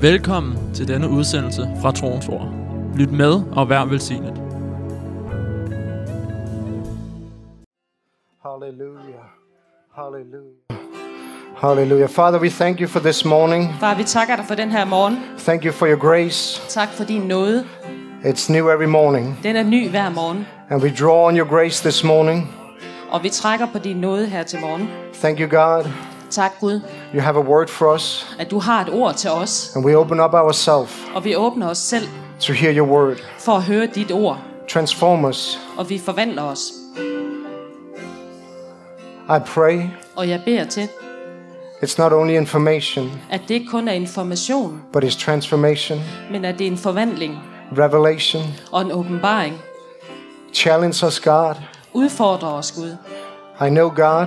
Velkommen til denne udsendelse fra Troens Ord. Lyt med og vær velsignet. Hallelujah. Hallelujah. Hallelujah. Father, we thank you for this morning. Far, vi takker dig for den her morgen. Thank you for your grace. Tak for din nåde. It's new every morning. Den er ny hver morgen. And we draw on your grace this morning. Og vi trækker på din nåde her til morgen. Thank you, God. Tak Gud, You have a word for us. at du har et ord til os. And we open up ourselves Og vi åbner os selv to hear your word. for at høre dit ord. Transform us. Og vi forvandler os. I pray Og jeg beder til, it's not only information, at det ikke kun er information, but it's transformation, men at det er en forvandling revelation. og en åbenbaring. Challenge us, God. Udfordrer os, Gud. I know, God.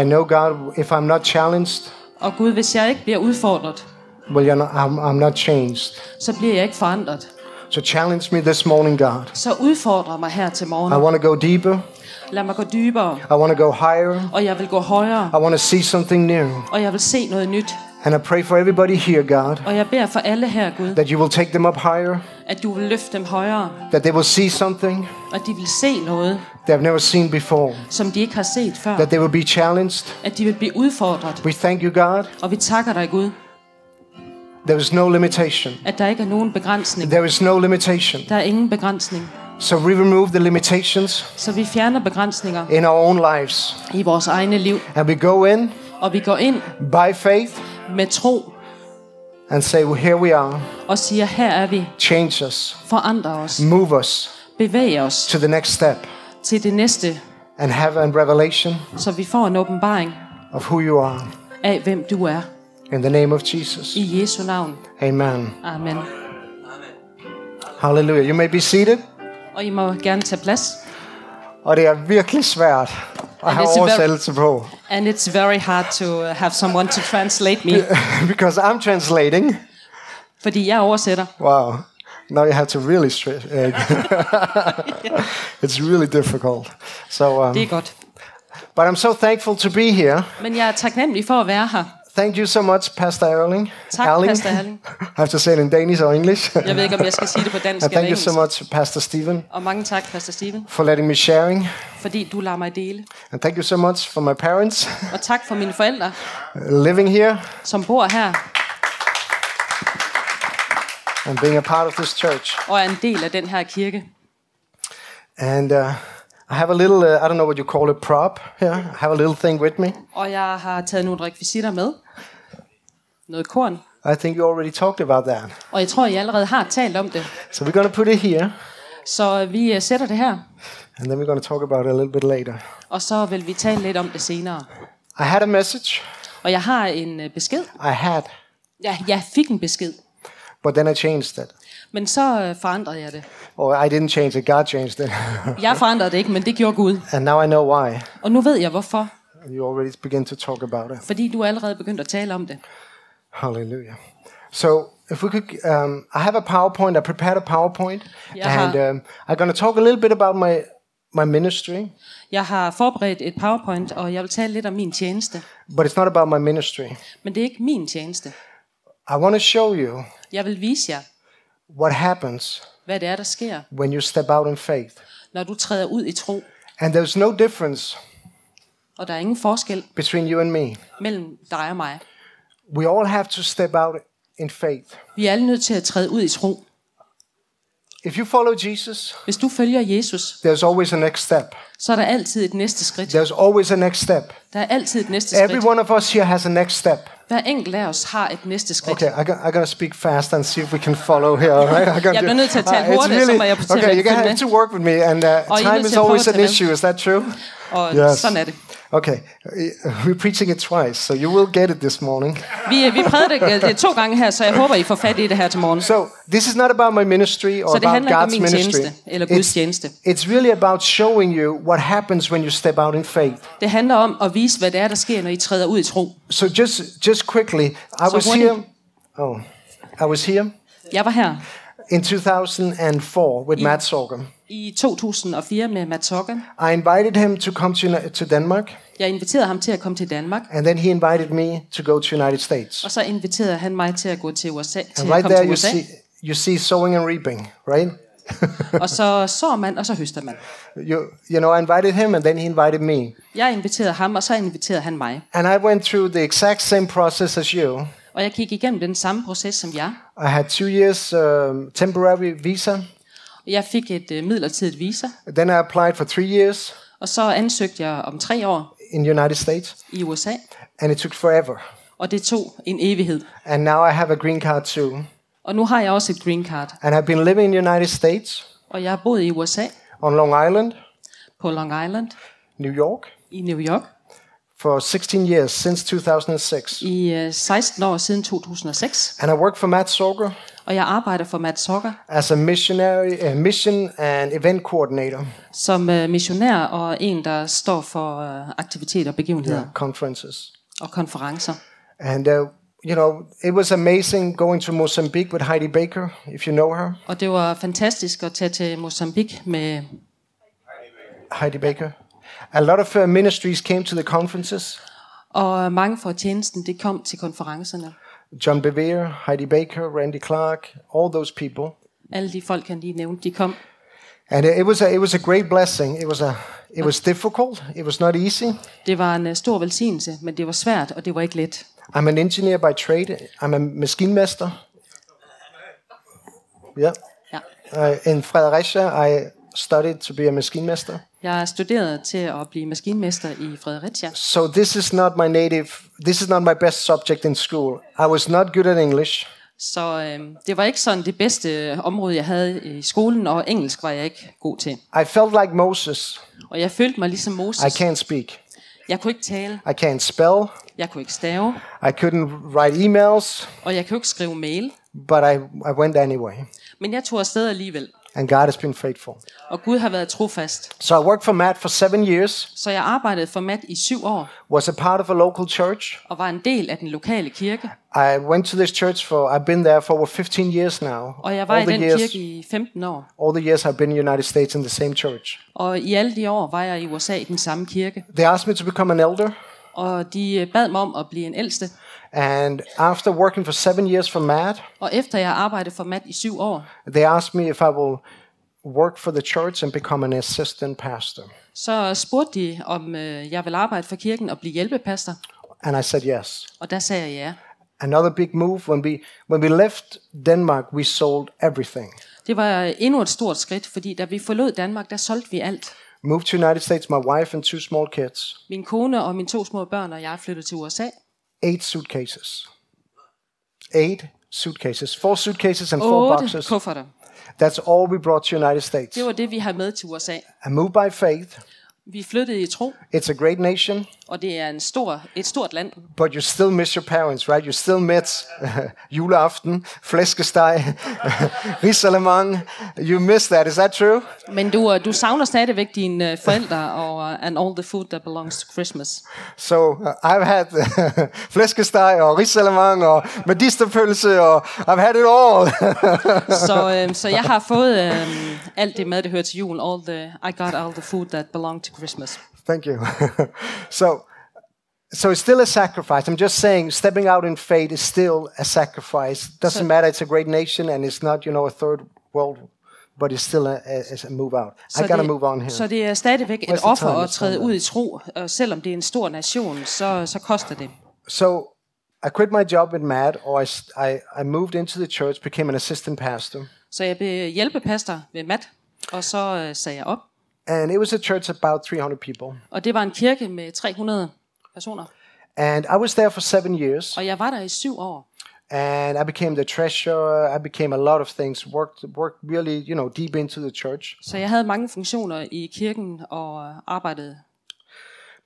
I know, God, if I'm not challenged, Og Gud, hvis jeg ikke bliver udfordret, well, you're not, I'm, I'm not changed. så bliver jeg ikke forandret. So challenge me this morning, God. Så udfordrer mig her til I morgen. want to go deeper. Lad mig gå dybere, I want to go higher. og jeg vil gå højere, I want to see something new. og jeg vil se noget nyt. And I pray for everybody here, God, Og jeg beder for alle her, Gud, that you will take them up higher, at du vil løfte dem højere, that they will see something og de vil se noget, they have never seen before, som de ikke har set før. that they will be challenged. At de vil blive udfordret. We thank you, God. Og vi takker dig, Gud, There is no limitation. at der ikke er nogen begrænsning. There is no limitation. Der er ingen begrænsning. So we remove the limitations Så vi fjerner begrænsninger in our own lives. i vores egne liv. And we go in Og vi går ind by faith med tro and say, well, here we are. og siger, her er vi. Change us, Forandre os. move us Bevæg os to the next step, til det næste, and have a revelation så vi får en åbenbaring of who you are. af, hvem du er. In the name of Jesus. I Jesu navn. Amen. Amen. Hallelujah. You may be seated. Og I må gerne tage plads. Og det er virkelig svært at have oversættelse på. And it's very hard to have someone to translate me. Because I'm translating. Fordi jeg oversætter. Wow. Now you have to really stress. Uh, it's really difficult. So, um, Det er godt. but I'm so thankful to be here. Men jeg er taknemmelig for at være her. Thank you so much, Pastor Erling. Tak, Erling. Pastor Erling. I have to say it in Danish or English. Jeg ved ikke, om jeg skal sige det på dansk eller thank you so engelsk. much, Pastor Stephen, Og mange tak, Pastor Steven, for letting me sharing. fordi du lader mig dele. And thank you so much for my parents Og tak for mine forældre, living here som bor her and being a part of this church. og er en del af den her kirke. And uh, I have a little, uh, I don't know what you call it, prop here. I have a little thing with me. Og jeg har taget nogle rekvisitter med. Noget korn. I think you already talked about that. Og jeg tror, I allerede har talt om det. So we're going to put it here, Så vi øh, sætter det her, and then we're going to talk about it a little bit later. og så vil vi tale lidt om det senere. I had a message. Og jeg har en øh, besked. I had, Ja, jeg fik en besked. But then I changed it. Men så øh, forandrede jeg det. Or I didn't change it, God changed it. Jeg forandrede det ikke, men det gjorde Gud. and now I know why. Og nu ved jeg hvorfor. You already begin to talk about it. Fordi du er allerede begyndt at tale om det. Hallelujah. So, if we could, um, I have a PowerPoint. I prepared a PowerPoint, Yeah. and um, I'm going to talk a little bit about my my ministry, Jeg har forberedt et powerpoint, og jeg vil tale lidt om min tjeneste. but it's not about my ministry. Men det er ikke min tjeneste. I want to show you Jeg vil vise jer, what happens hvad det er, der sker, when you step out in faith. når du træder ud i tro. And there's no difference Og der er ingen forskel between you and me. mellem dig og mig. We all have to step out in faith. Vi er alle nødt til at træde ud i tro. If you follow Jesus, Hvis du følger Jesus, there's always a next step. Så er der altid et næste skridt. There's always a next step. Der er altid et næste Every skridt. one of us here has a next step. Hver enkelt af os har et næste skridt. Okay, I'm going to speak fast and see if we can follow here. Right? I'm gonna Jeg bliver nødt til at tale Uh, hurtigt, så må jeg okay. gonna have to work with me, and uh, time is always an issue. Is that true? Og Yes. sådan er det. Okay, Uh, we're preaching it twice, so you will get it this morning. Vi, vi prædikede det, det to gange her, så jeg håber, I får fat i det her til morgen. So this is not about my ministry or Så det about handler ikke om God's min ministry. tjeneste, eller Guds It's, tjeneste. it's really about showing you what happens when you step out in faith. Det handler om at vise, hvad det er, der sker, når I træder ud i tro. So just just quickly, I was hurtigt. here. Oh, I was here Jeg var her, in 2004 with Matt Sorghum. I 2004 med Matt Sogan. I invited him to come to, to Denmark, Jeg inviterede ham til at komme til Danmark, and then he invited me to go to United States. og så inviterede han mig til at gå til USA. Til And at right komme there, til you USA. see, you see sowing and reaping, right? Og så sår man, og så høster man. you, you know, I invited him, and then he invited me. Jeg inviterede ham, og så inviterede han mig. And I went through the exact same process as you. Og jeg gik igennem den samme proces som jeg. I had two years um, temporary visa. Jeg fik et øh, midlertidigt visa, Then I applied for three years og så ansøgte jeg om tre år in United States, i USA, and it took forever. og det tog en evighed. And now I have a green card too. Og nu har jeg også et green card, And I've been living in the United States, og jeg har boet i USA, on Long Island, på Long Island, New York, i New York, for 16 years since 2006. i øh, 16 år siden 2006. And I work for Matt Sorger Og jeg arbejder for Matt Sokker as a missionary, a mission and event coordinator, som øh, missionær og en, der står for øh, aktiviteter og begivenheder conferences. og konferencer. And, uh, you know, it was amazing going to Mozambique with Heidi Baker, if you know her. Og det var fantastisk at tage til Mozambique med Heidi Baker. A lot of uh, ministries came to the conferences. og mange fra tjenesten, det kom til konferencerne. John Bevere, Heidi Baker, Randy Clark, all those people. Alle de folk, han lige nævnte, de kom. And it was a, it was a great blessing. It was a it was difficult. It was not easy. Det var en øh, stor velsignelse, men det var svært, og det var ikke let. I'm an engineer by trade. I'm a maskinmester. Yeah. Ja. Uh, in Fredericia, I studied to be a maskinmester. Jeg er studeret til at blive maskinmester i Fredericia. So this is not my native. This is not my best subject in school. I was not good at English. Så øh, det var ikke sådan det bedste område, jeg havde i skolen, og engelsk var jeg ikke god til. I felt like Moses. Og jeg følte mig ligesom I Moses. can't speak. Jeg kunne ikke tale, I can't spell. jeg kunne ikke stave, I couldn't write emails, og jeg kunne ikke skrive mail. but I, I went anyway. Men jeg tog afsted alligevel, And God has been faithful. og Gud har været trofast. So I worked for Matt for seven years, Så jeg arbejdede for Matt i syv år, was a part of a local church. og var en del af den lokale kirke. I went to this church for, I've been there for over 15 years now. Og jeg var all i den years, kirke i 15 år. all the years I've been in the United States in the same church. Og i alle de år var jeg i USA i den samme kirke. They asked me to become an elder. Og de bad mig om at blive en ældste. And after working for seven years for Matt, Og efter jeg arbejdede for Matt i syv år, they asked me if I will work for the church and become an assistant pastor. så spurgte de, om øh, jeg ville arbejde for kirken og blive hjælpepastor. And I said yes. Og der sagde jeg ja. Another big move when we when we left Denmark, we sold everything. Det var endnu et stort skridt, fordi da vi forlod Danmark, der solgte vi alt. Moved to United States, my wife and two small kids. Min kone og mine to små børn og jeg flyttede til USA. Eight suitcases. Eight suitcases. Four suitcases and four Otte boxes. kufferter. That's all we brought to United States. Det var det, vi har med til USA. I moved by faith. Vi er flyttede i tro, It's a great nation, og det er en stor, et stort land. but you still miss your parents, right? You still miss juleaften, flæskesteg, risalemang. You miss that. Is that true? Men du, øh, du savner stadigvæk dine øh, forældre og uh, and all the food that belongs to Christmas. So uh, I've had flæskesteg og risalemang og medisterpølse og I've had it all. Så, øh, så jeg har fået øh, alt det mad, der hører til julen. All the, I got all the food that belonged to Christmas. Thank you. so, so it's still a sacrifice. I'm just saying, stepping out in faith is still a sacrifice. Doesn't So- matter. It's a great nation, and it's not, you know, a third world, but it's still a, a, a move out. I gotta det, move on here. Så det er stadigvæk et offer at træde ud i tro, og selvom det er en stor nation, så, så koster det. So, I quit my job at MAD, or I, I, I moved into the church, became an assistant pastor, Så jeg blev hjælpepastor ved Matt, og så øh, sagde jeg op. and it was a church about 300 people. Og det var en kirke med 300 personer. And I was there for seven years, Og jeg var der i syv år. and I became the treasurer. I became a lot of things. Worked worked really, you know, deep into the church. Så jeg havde mange funktioner i kirken og arbejdede.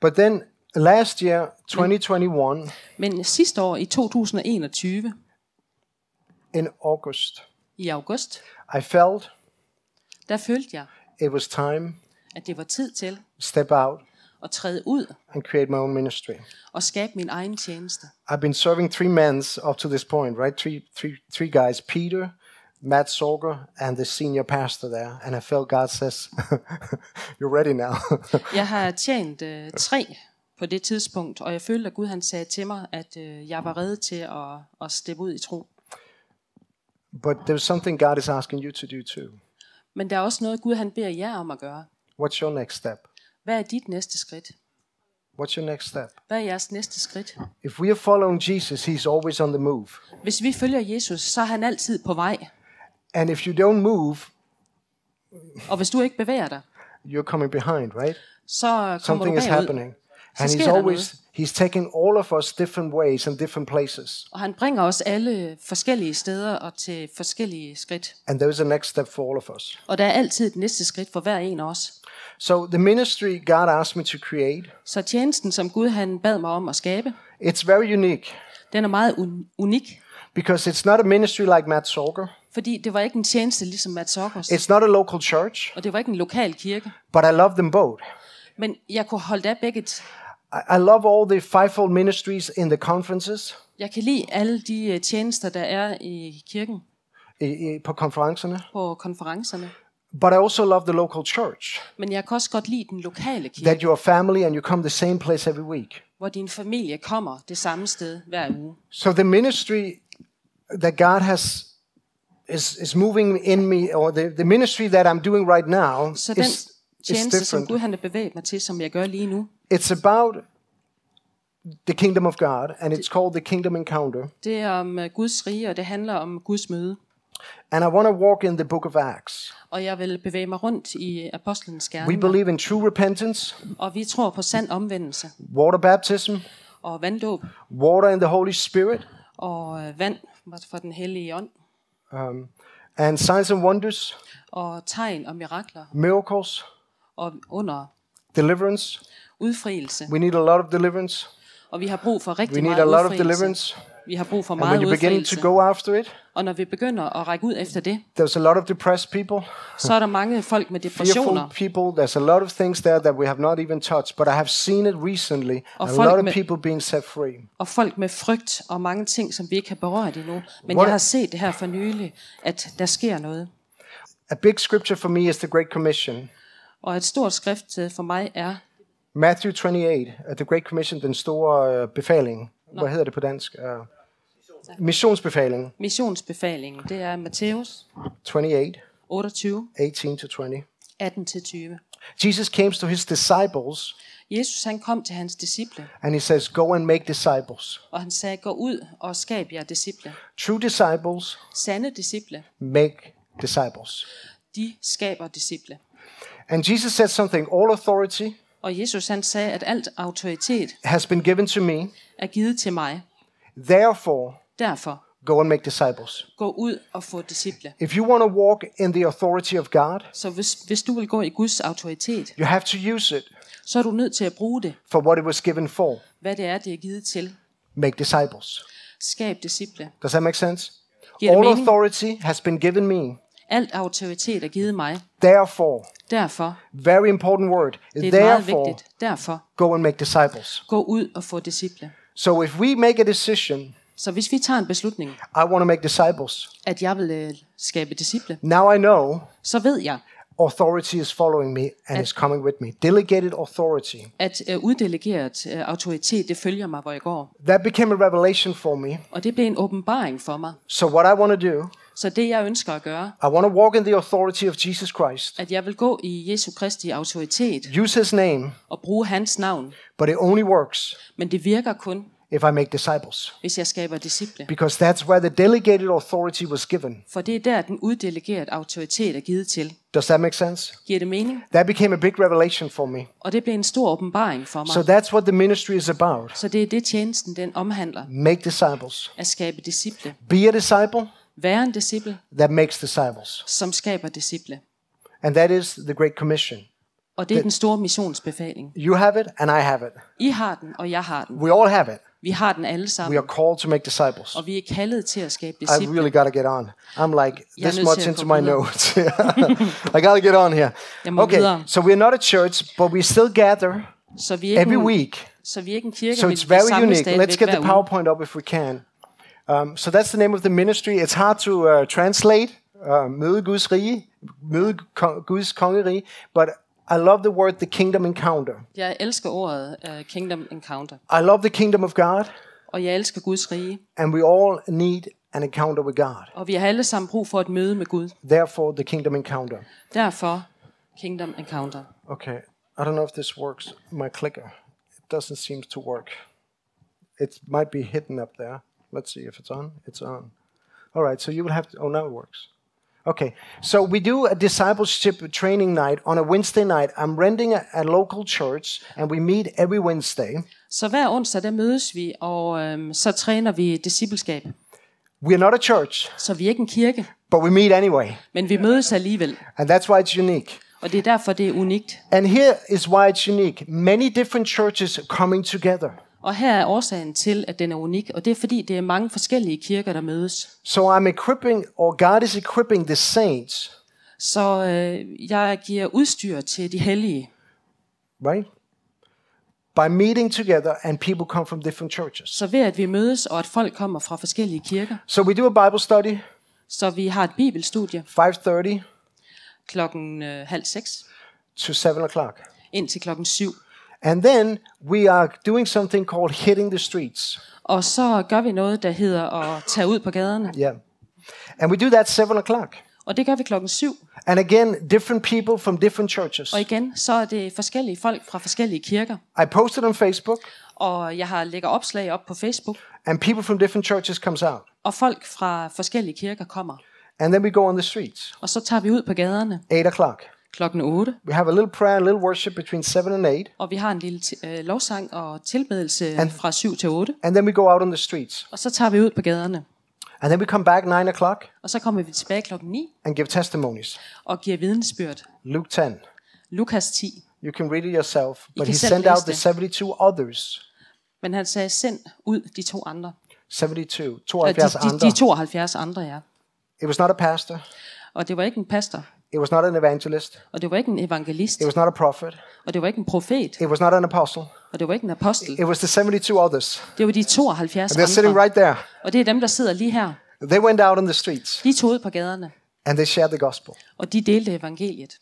But then last year, 2021, Men sidste år, i 2021, in August, i august, I felt der følte jeg, it was time at det var tid til step out at træde ud and create my own ministry. og skabe min egen tjeneste. I've been serving three men up to this point, right? Three, three, three guys: Peter, Matt Sorger and the senior pastor there, and I felt God says, "You're ready now." Jeg har tjent øh, tre på det tidspunkt, og jeg følte, at Gud han sagde til mig, at øh, jeg var rede til at, at steppe ud i tro. but there's something God is asking you to do too. Men der er også noget, Gud han beder jer om at gøre. What's your next step? Hvad er dit næste skridt? What's your next step? Hvad er jeres næste skridt? If we are following Jesus, He's always on the move. Hvis vi følger Jesus, så er han altid på vej. And if you don't move, Og hvis du ikke bevæger dig, you're coming behind, right? så kommer Something du is bagud. happening. And He's always He's taking all of us different ways and different places. Og han bringer os alle forskellige steder og til forskellige skridt. And there's a next step for all of us. Og der er altid et næste skridt for hver en af os. So the ministry God asked me to create, Så tjenesten, som Gud han bad mig om at skabe, it's very unique den er meget un- unik. because it's not a ministry like Matt Sorger. Fordi det var ikke en tjeneste ligesom Matt Sokkers. It's not a local church, Og det var ikke en lokal kirke. but I love them both. Men jeg kunne holde af begge. I I love all the fivefold ministries in the conferences, Jeg kan lide alle de øh, tjenester, der er i kirken i, i, på konferencerne, på konferencerne. but I also love the local church. Men jeg kan også godt lide den lokale kirke, That you're a family and you come the same place every week. hvor din familie kommer det samme sted hver uge. So the ministry that God has is, is moving in me, or the, the ministry that I'm doing right now, den is, is tjeneste, som different. Gud han har bevæget mig til, som jeg gør lige nu, It's about the kingdom of God, and it's called the Kingdom Encounter. det er om øh, Guds rige, og det handler om Guds møde. And I want to walk in the book of Acts. Og jeg vil bevæge mig rundt i apostlenes We gerninger. believe in true repentance, Og vi tror på sand omvendelse water baptism, og vanddåb water in the Holy Spirit, og øh, vand for den hellige ånd um, and signs and wonders, og tegn og mirakler miracles, og under deliverance. Udfrielse. We need a lot of deliverance. Og vi har brug for We rigtig need meget a lot of deliverance. Vi har brug for And meget when you begin to go after it, Og når vi begynder at række ud efter det, there's a lot of depressed people, så er der mange folk med fearful depressioner. people. There's a lot of things there that we have not even touched, but I have seen it recently. Og A lot of people being set free. Og folk med frygt og mange ting, som vi ikke har berørt endnu. Men What- jeg har set det her for nylig, at der sker noget. A big scripture for me is the Great Commission. Og et stort skrift for mig er Matthew 28, uh, the Great Commission, den store uh, befaling. Hvad hedder det på dansk? Uh, missionsbefaling, missionsbefalingen. Det er Matthæus 28, 28, 18-20. 18-20. Jesus came to his disciples Jesus han kom til hans disciple, and he says, Go and make disciples. og han sagde, gå ud og skab jer disciple. True disciples Sande disciple, make disciples. de skaber disciple. And Jesus said something all authority Og Jesus han sagde, at alt autoritet has been given to me. er givet til mig. Therefore, Derfor, go and make disciples. gå ud og få disciple. If you want to walk in the authority of God, Så hvis, hvis du vil gå i Guds autoritet, you have to use it så er du nødt til at bruge det, for what it was given for. hvad det er, det er givet til. Make disciples. Skab disciple. Does that make sense? All mening? authority has been given me. Alt autoritet er givet mig. Therefore, Derfor, very important word. det er meget Therefore, vigtigt. Derfor, go and make disciples. gå ud og få disciple. So if we make a decision, Så hvis vi tager en beslutning, I want to make disciples. at jeg vil øh, skabe disciple, Now I know så ved jeg, authority is following me and is coming with me. Delegated authority. at øh, uddelegeret øh, autoritet, det følger mig, hvor jeg går. That became a revelation for me. Og det blev en åbenbaring for mig. So what I want to do, Så det, jeg ønsker at gøre, I want to walk in the authority of Jesus Christ. at jeg vil gå i Jesu Kristi autoritet Use his name, og bruge hans navn. but it only works Men det virker kun, if I make disciples. hvis jeg skaber disciple. Because that's where the delegated authority was given. For det er der, den uddelegerede autoritet er givet til. Does that make sense? Giver det mening? That became a big revelation for me. Og det blev en stor åbenbaring for mig. So that's what the ministry is about. Så det er det, tjenesten den omhandler. Make disciples. At skabe disciple. Be a disciple Være en disciple, that makes disciples. som skaber disciple. And that is the Great Commission. Og det er den store missionsbefaling. You have it, and I have it. I har den, og jeg har den. We all have it. Vi har den alle We sammen. are called to make disciples. Og vi er kaldet til at skabe I disciple. really got to get on. I'm like this much into my notes. I got to get on here. Okay, so we're not a church, but we still gather Så vi er every en, week. så vi er ikke en kirke, So it's very unique. Let's get the. PowerPoint up if we can. Um, so that's the name of the ministry. It's hard to uh, translate uh, møde Guds rige, møde Guds kongerige, but I love the word the kingdom encounter. Jeg elsker ordet uh, Kingdom Encounter. I love the kingdom of God, Og jeg elsker Guds rige. and we all need an encounter with God. Og vi har alle sammen brug for et møde med Gud. Therefore, the kingdom encounter. Derfor Kingdom Encounter. Okay, I don't know if this works. My clicker, it doesn't seem to work. It might be hidden up there. Let's see if it's on. It's on. All right, so you will have to. Oh, now it works. Okay, so we do a discipleship training night on a Wednesday night. I'm renting a, a local church, and we meet every Wednesday. Så hver onsdag, der mødes vi, og øhm, så træner vi discipleskab. We're not a church, Så vi er ikke en kirke, but we meet anyway, men vi mødes alligevel. and that's why it's unique. Og det er derfor, det er unikt. And here is why it's unique. Many different churches coming together. Og her er årsagen til, at den er unik, og det er fordi, det er mange forskellige kirker, der mødes. So I'm equipping, or God is equipping the saints Så øh, jeg giver udstyr til de hellige, right? By meeting together and people come from different churches. så ved at vi mødes, og at folk kommer fra forskellige kirker. So we do a Bible study, Så vi har et bibelstudie 5.30 klokken øh, halv seks, to 7 o'clock. indtil klokken syv. And then we are doing something called hitting the streets. Og så gør vi noget, der hedder at tage ud på gaderne. Yeah. And we do that 7 o'clock. Og det gør vi klokken syv. And again, different people from different churches. Og igen, så er det forskellige folk fra forskellige kirker. I post it on Facebook, Og jeg har lægger opslag op på Facebook, and people from different churches comes out. og folk fra forskellige kirker kommer. And then we go on the streets, Og så tager vi ud på gaderne 8 o'clock. Klokken 8, We have a little prayer, a little worship between 7 and 8. og vi har en lille øh, lovsang og tilbedelse And- fra 7 til 8. And then we go out on the streets. Og så tager vi ud på gaderne. And then we come back 9 o'clock Og så kommer vi tilbage klokken 9 and give testimonies. og giver vidensbyrd. Luke 10. Lukas 10. You can read it yourself. But kan he sent out the det. 72 others. Men han sagde, send ud de to andre. 72. Og 72 de, de, andre. de 72 andre, ja. It was not a pastor. Og det var ikke en pastor, It was not an evangelist. og det var ikke en evangelist, It was not a prophet. og det var ikke en profet, It was not an apostle. og det var ikke en apostel. It was the 72 others. Det var de 72 And they're sitting andre. right there. Og det er dem, der sidder lige her. They went out on the streets De tog ud på gaderne, and they shared the gospel. og de delte evangeliet.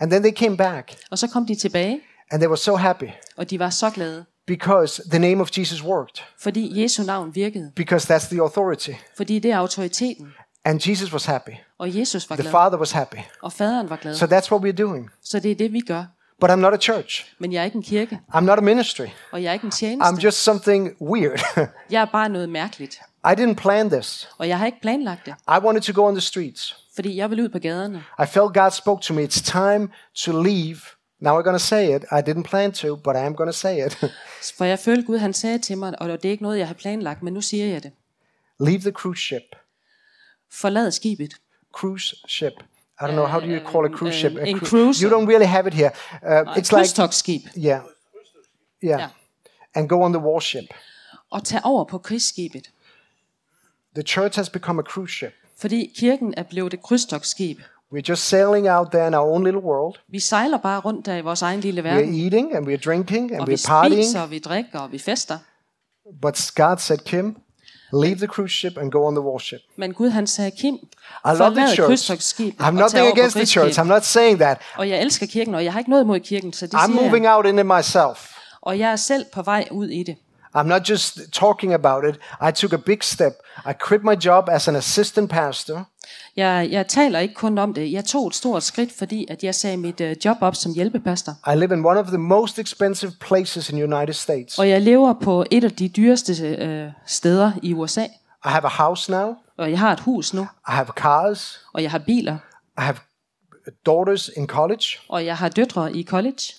And then they came back Og så kom de tilbage, and they were so happy og de var så glade, because the name of Jesus worked, fordi Jesu navn virkede. because that's the authority. Fordi det er autoriteten, And Jesus was happy. og Jesus var The glad, Father was happy. og faderen var glad. So that's what we're doing. Så det er det, vi gør. But I'm not a church. Men jeg er ikke en kirke, I'm not a ministry. og jeg er ikke en I'm tjeneste. just something weird. Jeg er bare noget mærkeligt, I didn't plan this. og jeg har ikke planlagt det, I wanted to go on the streets. fordi jeg vil ud på gaderne. I felt God spoke to me. It's time to leave. Now I'm going to say it. I didn't plan to, but I am going to say it. For jeg følte Gud, han sagde til mig, og det er ikke noget, jeg har planlagt, men nu siger jeg det. leave the cruise ship. Forlad skibet. Cruise ship. I don't know how do you call a cruise ship. A in cru- cruiser. You don't really have it here. Uh, it's like Krydstogtskib. yeah, yeah, Ja. and go on the warship. Og tage over på krigsskibet. The church has become a cruise ship. Fordi kirken er blevet et krydstogtskib. We're just sailing out there in our own little world. Vi sejler bare rundt der i vores egen lille We're verden. eating and we're drinking and Og vi we're partying. spiser, og vi drikker, og vi fester. But God said, Kim, leave the cruise ship and go on the warship. Men Gud han sagde, Kim, I love the church. I'm nothing against the church. I'm not saying that. Og jeg elsker kirken, og jeg har ikke noget imod kirken, så det I'm moving out in it myself. Og jeg er selv på vej ud i det. I'm not just talking about it. I took a big step. I quit my job as an assistant pastor. Jeg, jeg taler ikke kun om det. Jeg tog et stort skridt, fordi at jeg sagde mit uh, job op som hjælpepastor. I live in one of the most expensive places in the United States. Og jeg lever på et af de dyreste øh, steder i USA. I have a house now. Og jeg har et hus nu, I have cars. og jeg har biler, I have daughters in college, og jeg har døtre i college,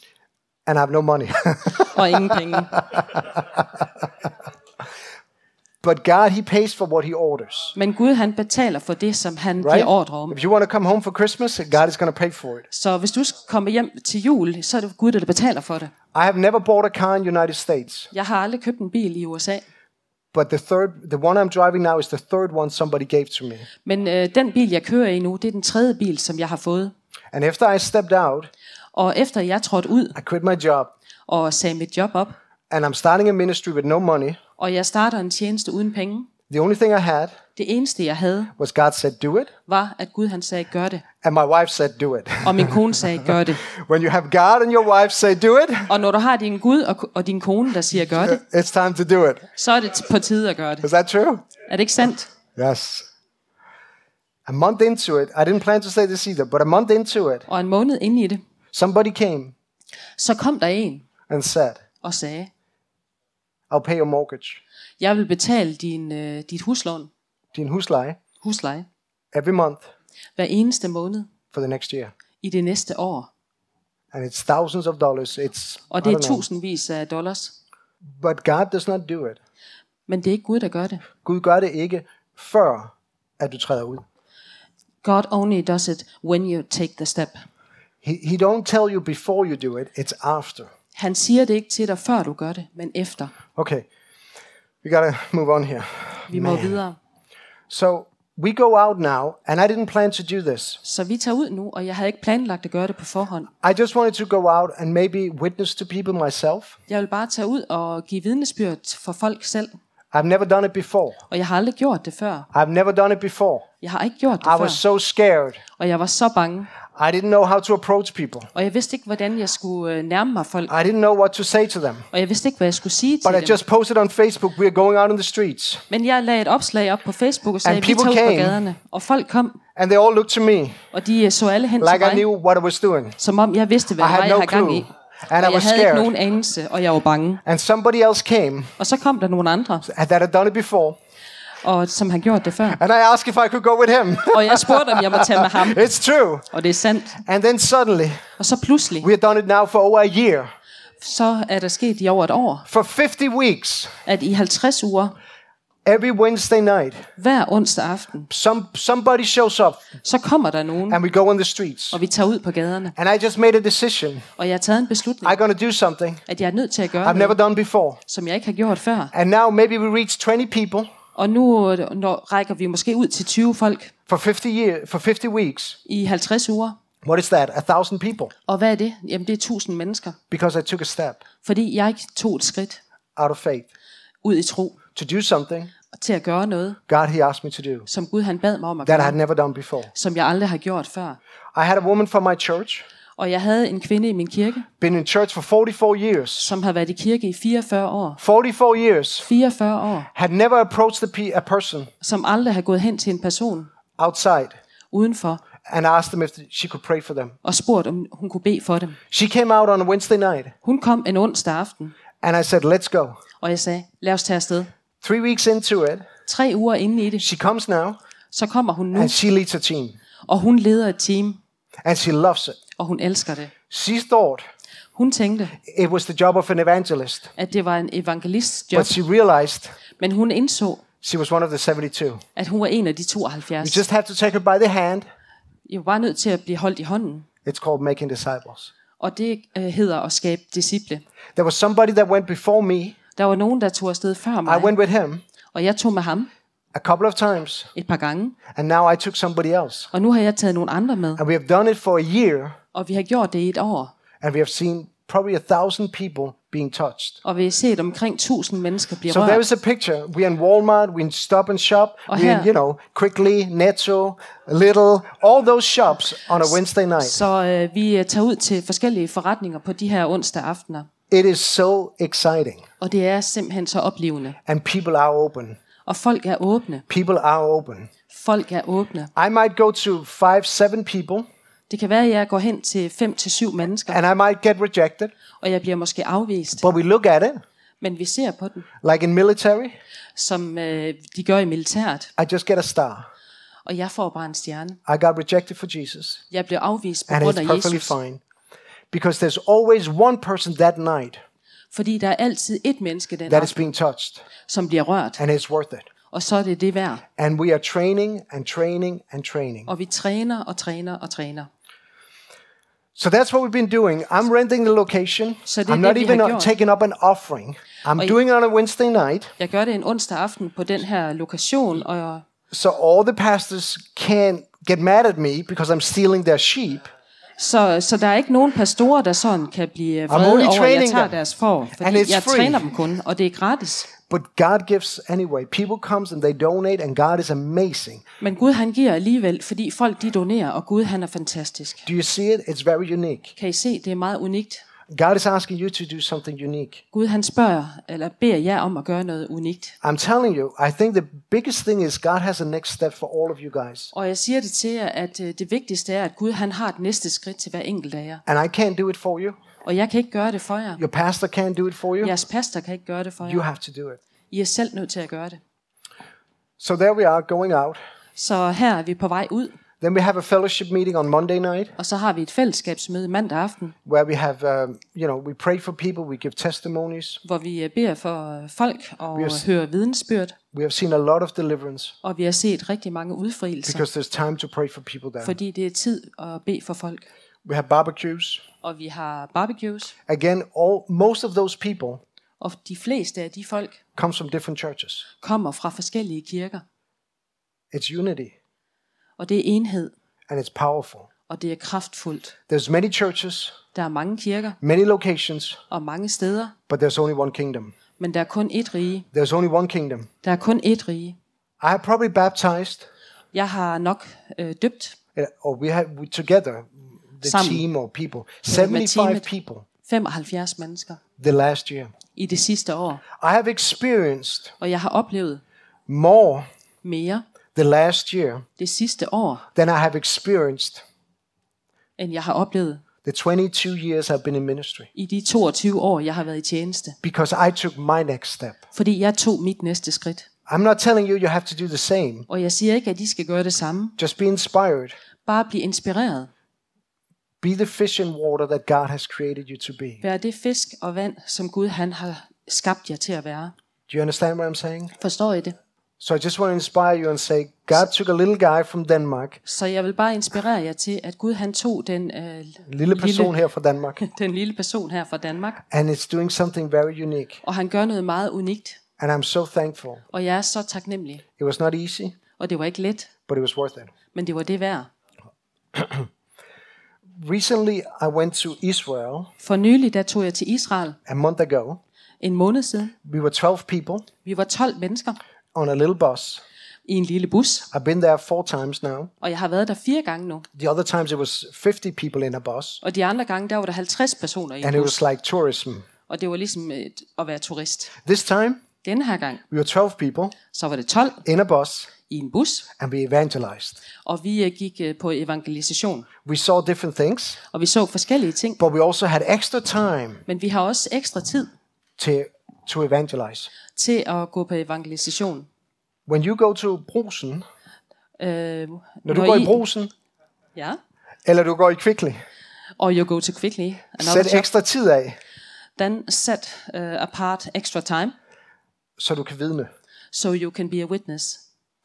and I have no money. og ingen penge. but God, He pays for what He orders. Men Gud han betaler for det, som han giver ordre om. If you want to come home for Christmas, God is going to pay for it. Så hvis du skal komme hjem til jul, så er det Gud, der betaler for det. I have never bought a car in United States, Jeg har aldrig købt en bil i USA. but the third, the one I'm driving now is the third one somebody gave to me. Men øh, den bil, jeg kører i nu, det er den tredje bil, som jeg har fået. And after I stepped out, Og efter jeg trådte ud I quit my job, og sagde mit job op, and I'm starting a ministry with no money. og jeg starter en tjeneste uden penge, The only thing I had Det eneste, jeg havde, was God said, do it. var, at Gud han sagde, gør det. And my wife said, do it. Og min kone sagde, gør det. when you have God and your wife say, do it, Og når du har din Gud og, og din kone, der siger, gør det, it's time to do it. så er det på tide at gøre det. Is that true? Er det ikke sandt? Yes. A month into it, I didn't plan to say this either, but a month into it, Og en måned inde i det, somebody came så kom der en and said, og sagde, I'll pay your mortgage, jeg vil betale din, øh, dit huslån, din husleje, husleje, every month hver eneste måned for the next year. i det næste år. And it's thousands of dollars. It's Og det er tusindvis af dollars. But God does not do it. Men det er ikke Gud, der gør det. Gud gør det ikke før, at du træder ud. God only does it when you take the step. He, he don't tell you before you do it, it's after. Han siger det ikke til dig, før du gør det, men efter. Okay, we gotta move on here. Vi må videre. So we go out now, and I didn't plan to do this. Så vi tager ud nu, og jeg havde ikke planlagt at gøre det på forhånd. I just wanted to go out and maybe witness to people myself. Jeg vil bare tage ud og give vidnesbyrd for folk selv. I've never done it before. Og jeg har aldrig gjort det før. I've never done it before. Jeg har ikke gjort det I før. was so scared. Og jeg var så bange. I didn't know how to approach people. Og jeg vidste ikke, hvordan jeg skulle øh, nærme mig folk. I didn't know what to say to them. Og jeg vidste ikke, hvad jeg skulle sige But til I dem. just posted on Facebook, we are going out on the streets. Men jeg lagde et opslag op på Facebook og sagde, And vi tager ud på came. gaderne. Og folk kom, And they all looked to me og de øh, så alle hen like til I mig, knew what I was doing. som om jeg vidste, hvad I jeg no havde gang i. And I Og jeg was havde ikke scared. nogen anelse, og jeg var bange. And somebody else came Og så kom der nogle andre, that had done it before. Og som har gjort det før. And I asked if I could go with him. Og jeg spurgte, om jeg må tage med ham. it's true. Og det er sandt. And then suddenly, Og så pludselig, we have done it now for over a year. så er der sket i over et år, For 50 weeks, at i 50 uger, every Wednesday night, hver onsdag aften, some somebody shows up så kommer der nogen, and we go on the streets. og vi tager ud på gaderne. And I just made a decision. Og jeg har taget en beslutning, I'm going to do something at jeg er nødt til at gøre I've never noget, done before. som jeg ikke har gjort før. And now maybe we reach 20 people Og nu øh, når rækker vi måske ud til 20 folk for 50 year, for 50 weeks. i 50 uger. What is that? A thousand people Og hvad er det? Jamen det er 1000 mennesker. because I took a step Fordi jeg ikke tog et skridt out of faith ud i tro to do something til at gøre noget, God he asked me to do som Gud han bad mig om at that I had gøre, never done before. som jeg aldrig har gjort før. I had a woman from my church, Og jeg havde en kvinde i min kirke, been in church for 44 years. som har været i kirke i 44 år. 44 years, 44 år, had never approached a, pe- a person som aldrig har gået hen til en person outside udenfor and asked them if she could pray for them. og spurgt, om hun kunne bede for dem. She came out on a Wednesday night Hun kom en onsdag aften, and I said, Let's go. og jeg sagde, lad os tage afsted. Three weeks into it, Tre uger inde i det, she comes now så kommer hun nu, and she leads a team og hun leder et team, and she loves it. Og hun elsker det. She thought Hun tænkte, it was the job of an evangelist, at det var en evangelist's job, but she realized men hun indså, she was one of the 72. at hun var en af de You 72. just have to take her by the hand. Jeg var bare nødt til at blive holdt i hånden, It's called making disciples. og det øh, hedder at skabe disciple. There was somebody that went before me. Der var nogen, der tog afsted før I mig, went with him og jeg tog med ham a couple of times, et par gange, and now I took somebody else. og nu har jeg taget nogle andre med, And we have done it for a year, og vi har gjort det i et år, and we have seen probably a thousand people being touched. og vi har set omkring 1000 mennesker blive So there rørt. is a picture. We're in Walmart, we're in Stop and Shop, Og we're in, you know, Quickly, Netto, Little, all those shops on a Wednesday night. Så øh, vi øh, tager ud til forskellige forretninger på de her onsdag aftener, It is so exciting, og det er simpelthen så oplevende. and people are open. Og folk er åbne. People are open. Folk er åbne. I might go to five, seven people, Det kan være, at jeg går hen til 5 til syv mennesker, and I might get rejected, og jeg bliver måske afvist. but we look at it Men vi ser på den, like in military. som øh, de gør i militæret, I just get a star. og jeg får bare en stjerne. I got rejected for Jesus, Jeg bliver afvist på and grund it's af perfectly Jesus, fine. Because there's always one person that night fordi der er altid et menneske den that is aften, being touched, som bliver rørt, and it's worth it. og så er det det værd. And we are training and training and training. Og vi træner og træner og træner. So that's what we've been doing. I'm renting the location. Så det I'm not det, vi even gjort. taking up an offering. I'm Og- doing it on a Wednesday night, Jeg gør det en onsdag aften på den her lokation, og so all the pastors can't get mad at me because I'm stealing their sheep. så, så der er ikke nogen pastorer, der sådan kan blive vrede over, at jeg tager them. deres for. And Fordi jeg free. træner dem kun, og det er gratis. But God gives anyway. People comes and they donate, and God is amazing. Men Gud han giver alligevel, fordi folk de donerer, og Gud han er fantastisk. Do you see it? It's very unique. Kan I se, det er meget unikt. God is asking you to do something unique. Gud han spørger, eller beder jer om at gøre noget unikt. I'm telling you, I think the biggest thing is God has a next step for all of you guys. Og jeg siger det til jer, at øh, det vigtigste er, at Gud han har et næste skridt til hver enkelt af jer. And I can't do it for you. Og jeg kan ikke gøre det for jer. Your pastor can't do it for you. Jeres pastor kan ikke gøre det for You jer. have to do it. I er selv nødt til at gøre det. So there we are going out. Så her er vi på vej ud, Then we have a fellowship meeting on Monday night og så har vi et fællesskabsmøde mandag aften, where we have, um, you know, we pray for people, we give testimonies. hvor vi øh, beder for øh, folk og s- hører vidensbyrd. We have seen a lot of deliverance Og vi har set rigtig mange udfrielser, because there's time to pray for people there. fordi det er tid at bede for folk. We have barbecues. Og vi har barbecues, Again, all most of those people og de fleste af de folk comes from different churches. kommer fra forskellige kirker. It's unity Og det er enhed, and it's powerful. og det er kraftfuldt. There's many churches, Der er mange kirker many locations, og mange steder, but there's only one kingdom. men der er kun ét rige. There's only one kingdom. Der er kun ét rige. I have probably baptized, Jeg har nok øh, døbt or we have we, together, the Sammen. team or people, med 75 teamet. people 75 mennesker the last year. i det sidste år. I have experienced Og jeg har oplevet more mere the last year det sidste år, than I have experienced end jeg har oplevet the 22 years I've been in ministry i de 22 år, jeg har været i tjeneste. because I took my next step. Fordi jeg tog mit næste skridt. I'm not telling you you have to do the same. Og jeg siger ikke, at de skal gøre det samme. Just be inspired. Bare blive inspireret. Be the fish and water that God has created you to be. Vær det fisk og vand, som Gud han har skabt jer til at være. Do you understand what I'm saying? Forstår I det? So I just want to inspire you and say, God took a little guy from Denmark, Så jeg vil bare inspirere jer til, at Gud han tog den, øh, lille person her fra Denmark, den lille person her fra Danmark, and it's doing something very unique. og han gør noget meget unikt. And I'm so thankful. Og jeg er så taknemmelig. It was not easy, Og det var ikke let, but it was worth it. men det var det værd. Recently, I went to Israel For nylig, der tog jeg til Israel a month ago. en måned siden. We were 12 people Vi var 12 mennesker on a little bus. i en lille bus, I've been there four times now. og jeg har været der fire gange nu. The other times it was 50 people in a bus, Og de andre gange, der var der 50 personer i en and it bus, was like tourism. og det var ligesom et, at være turist. This time, Denne her gang, we were 12 people så var det 12 in a bus, i en bus, and we evangelized. og vi øh, gik øh, på evangelisation. We saw different things, Og vi så forskellige ting, but we also had extra time men vi har også ekstra tid to, to evangelize. til at gå på evangelisation. When you go to Brusen, Øh, når du går i Brusen, Ja, eller du går i Kvickly, or you go to quickly, another sæt ekstra tid af, then set uh, apart extra time, så du kan vidne. so you can be a witness.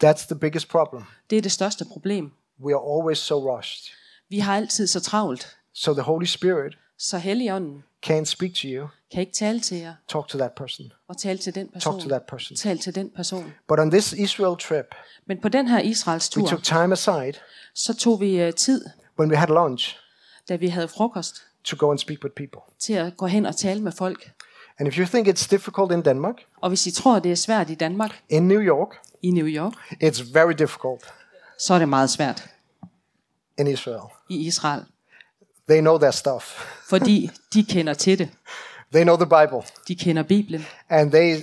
That's the biggest problem. Det er det største problem. We are always so rushed. Vi har altid så travlt, So the Holy Spirit så Helligånden can't speak to you. kan ikke tale til jer Talk to that person. og tale til den Talk person. to that person. Tal til den person. But on this Israel trip, Men på den her Israels we tur, took time aside så tog vi uh, tid, when we had lunch da vi havde frokost, to go and speak with people. til at gå hen og tale med folk. And if you think it's difficult in Denmark, Og hvis I tror, det er svært i Danmark, in New York, i New York, it's very difficult så er det meget svært in Israel. i Israel. They know their stuff. Fordi de kender til det. They know the Bible. De kender Bibelen. And they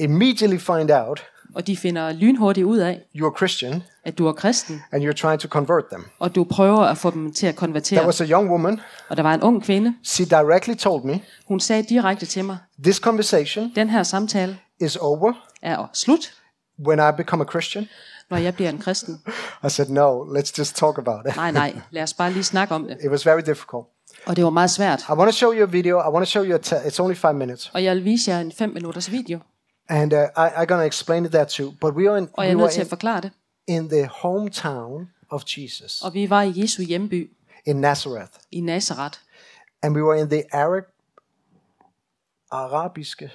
immediately find out Og de finder lynhurtigt ud af, you're Christian at du er kristen, and you're trying to convert them. og du prøver at få dem til at There konvertere. was a young woman. Og der var en ung kvinde, She directly told me, hun sagde direkte til mig, This conversation den her samtale is over er slut, when I become a Christian. når jeg bliver en kristen. I said, No, let's just talk about it. Nej, nej, lad os bare lige snakke om det. It was very difficult. Og det var meget svært. I want to show you a video. I want to show you a te- it's only five minutes. Og jeg vil vise jer en 5 minutters video, And uh, I, I'm going to explain it there too. But we are, in, og jeg er we nødt were til at in, forklare det. in the hometown of Jesus, Og vi var i Jesu hjemby in Nazareth. i Nazareth. And we were in the Arab, Arabiske,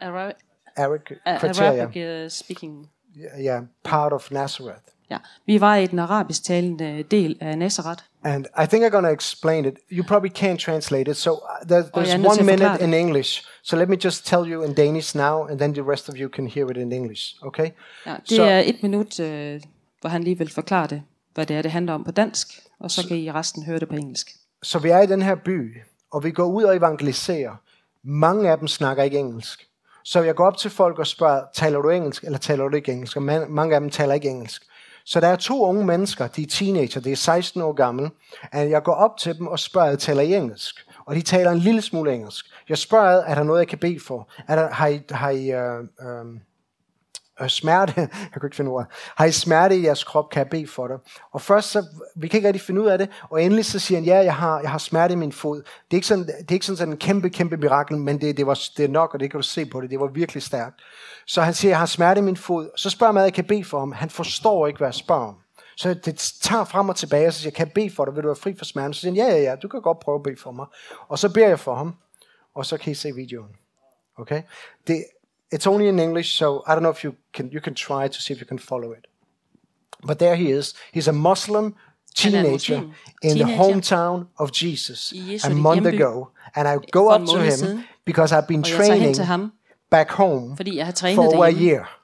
Ara- Arab A- criteria. Arabic uh, speaking. Yeah, yeah, part of Nazareth. Ja, vi var i den arabisk talende del af Nazareth, And I think I'm going to explain it. You probably can't translate it. So uh, er there's nødt one minute in English. So let me just tell you in Danish now, and then the rest of you can hear it in English. Okay? ja, det Så- er et minut, øh, hvor han lige vil forklare det, hvad det er, det handler om på dansk, og så kan I resten høre det på engelsk. Så vi er i den her by, og vi går ud og evangeliserer. Mange af dem snakker ikke engelsk. Så jeg går op til folk og spørger, taler du engelsk, eller taler du ikke engelsk? Og man, mange af dem taler ikke engelsk. Så der er to unge mennesker, de er teenager, de er 16 år gamle, og jeg går op til dem og spørger, taler I engelsk? Og de taler en lille smule engelsk. Jeg spørger, er der noget, jeg kan bede for? Er der, har I, har I øh, øh, øh, smerte, jeg kan ikke finde ordet, har I smerte i jeres krop, kan jeg bede for dig. Og først så, vi kan ikke rigtig finde ud af det, og endelig så siger han, ja, jeg har, jeg har smerte i min fod. Det er ikke sådan, det er ikke sådan, sådan en kæmpe, kæmpe mirakel, men det, det, var, det er nok, og det kan du se på det, det var virkelig stærkt. Så han siger, jeg har smerte i min fod. Så spørger man, jeg kan bede for ham. Han forstår ikke, hvad jeg spørger om. Så det tager frem og tilbage, og så siger jeg, kan jeg bede for dig, vil du være fri for smerten? Så siger han, ja, ja, ja, du kan godt prøve at bede for mig. Og så beder jeg for ham, og så kan I se videoen. Okay? Det, it's only in English, so I don't know if you can you can try to see if you can follow it. But there he is. He's a Muslim teenager in the hometown of Jesus a month ago, and I go up to him siden. because I've been Og jeg tager hen training ham, back home fordi jeg har trænet for over a year.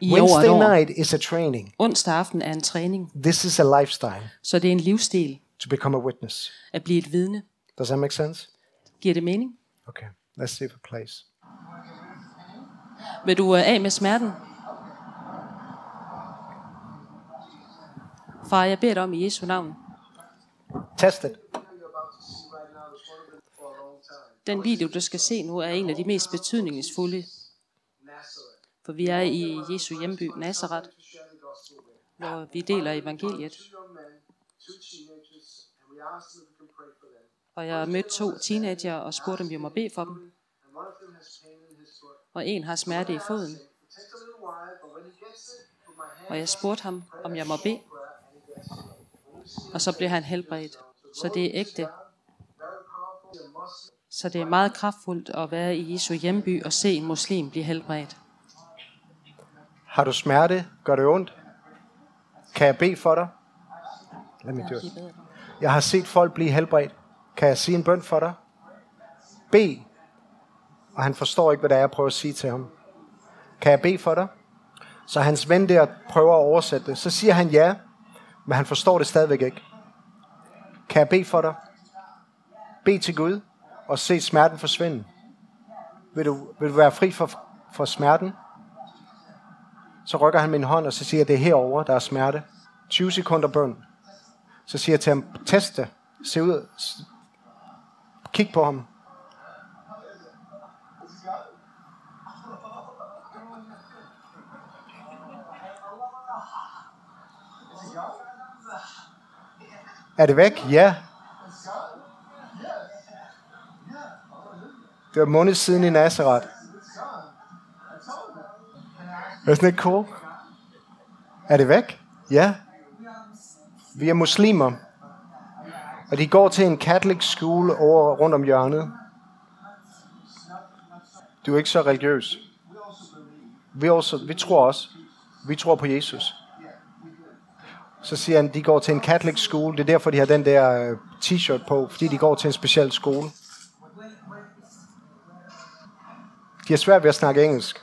i over et Wednesday night is a training. Onsdag aften er en træning, This is a lifestyle så det er en livsstil to become a witness. at blive et vidne. Does that make sense? Giver det mening? Okay, let's see if it plays. Vil du øh, af med smerten? Far, jeg beder dig om i Jesu navn. Test it. Den video, du skal se nu, er en af de mest betydningsfulde. For vi er i Jesu hjemby, Nazareth, hvor vi deler evangeliet. Og jeg mødte to teenager og spurgte, om vi må bede for dem. Og en har smerte i foden. Og jeg spurgte ham, om jeg må bede. Og så blev han helbredt. Så det er ægte. Så det er meget kraftfuldt at være i Jesu hjemby og se en muslim blive helbredt. Har du smerte? Gør det ondt? Kan jeg bede for dig? Lad mig. Jeg har set folk blive helbredt. Kan jeg sige en bøn for dig? Bed. Og han forstår ikke, hvad det er, jeg prøver at sige til ham. Kan jeg bede for dig? Så hans ven der prøver at oversætte det. Så siger han ja, men han forstår det stadigvæk ikke. Kan jeg bede for dig? Bed til Gud og se smerten forsvinde. Vil du, vil du være fri for, for smerten? Så rykker han min hånd, og så siger jeg, det er herover, der er smerte. 20 sekunder bøn. Så siger jeg til ham, test det. Se ud. Kig på ham. Er det væk? Ja. Det var måned siden i Nazareth. Er det ikke cool? Er det væk? Ja. Vi er muslimer. Og de går til en catholic school over rundt om hjørnet. Du er ikke så religiøs. Vi, også, vi tror også. Vi tror på Jesus. Så siger han, de går til en catholic school. Det er derfor, de har den der øh, t-shirt på. Fordi de går til en speciel skole. De har svært ved at snakke engelsk.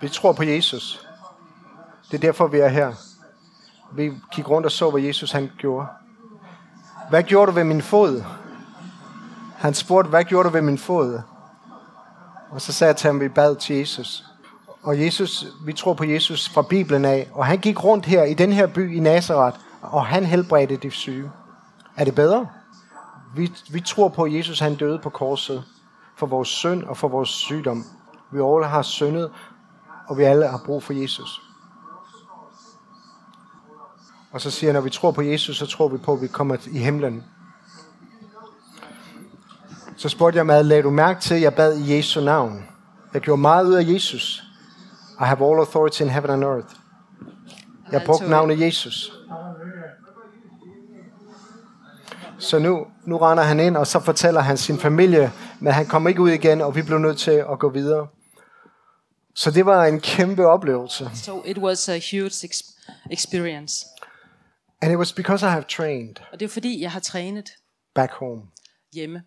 Vi tror på Jesus. Det er derfor, vi er her. Vi gik rundt og så, hvad Jesus han gjorde. Hvad gjorde du ved min fod? Han spurgte, hvad gjorde du ved min fod? Og så sagde jeg til ham, vi bad til Jesus. Og Jesus, vi tror på Jesus fra Bibelen af. Og han gik rundt her i den her by i Nazareth, og han helbredte de syge. Er det bedre? Vi, vi tror på, at Jesus han døde på korset for vores synd og for vores sygdom. Vi alle har syndet, og vi alle har brug for Jesus. Og så siger han, når vi tror på Jesus, så tror vi på, at vi kommer i himlen. Så spurgte jeg mad, lagde du mærke til, at jeg bad i Jesu navn? Jeg gjorde meget ud af Jesus. I have all authority in heaven and earth. Jeg brugte navnet Jesus. Så nu, nu render han ind, og så fortæller han sin familie, men han kom ikke ud igen, og vi blev nødt til at gå videre. Så det var en kæmpe oplevelse. So it was a huge ex- experience. And it was because I have trained Og det er fordi, jeg har trænet back home hjemme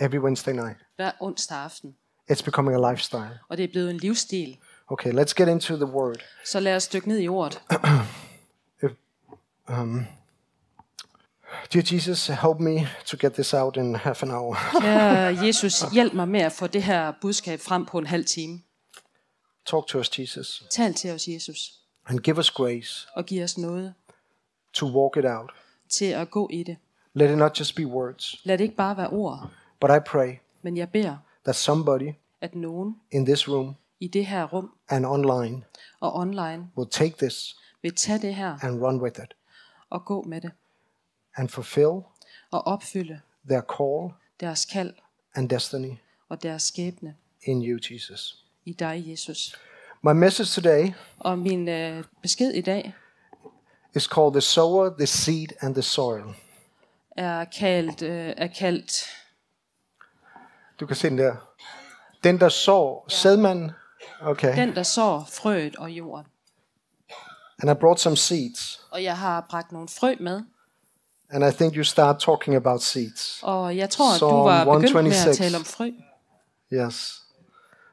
every Wednesday night. hver onsdag aften. It's becoming a lifestyle. Og det er blevet en livsstil. Okay, let's get into the word. Så lad os dykke ned i ordet. Dear Jesus, help me to get this out in half an hour. Kære Jesus, hjælp mig med at få det her budskab frem på en halv time. Talk to us, Jesus, Tal til os, Jesus, and give us grace og giv os noget to walk it out. til at gå i det. Let it not just be words, Lad det ikke bare være ord, but I pray men jeg beder, that somebody at nogen in this room i det her rum and online og online will take this vil tage det her and run with it og gå med det and fulfill og opfylde their call deres kald and destiny og deres skæbne in you, Jesus. i dig, Jesus. My message today Og min øh, besked i dag is called the sower, the seed, and the soil. er kaldt, øh, er kaldt Du kan se den der. Den, der sår sædmanden. Okay. den, der sår frøet og jorden. And I brought some seeds. Og jeg har bragt nogle frø med, And I think you start talking about seeds. og jeg tror, at du var begyndt med 126. at tale om frø. Yes.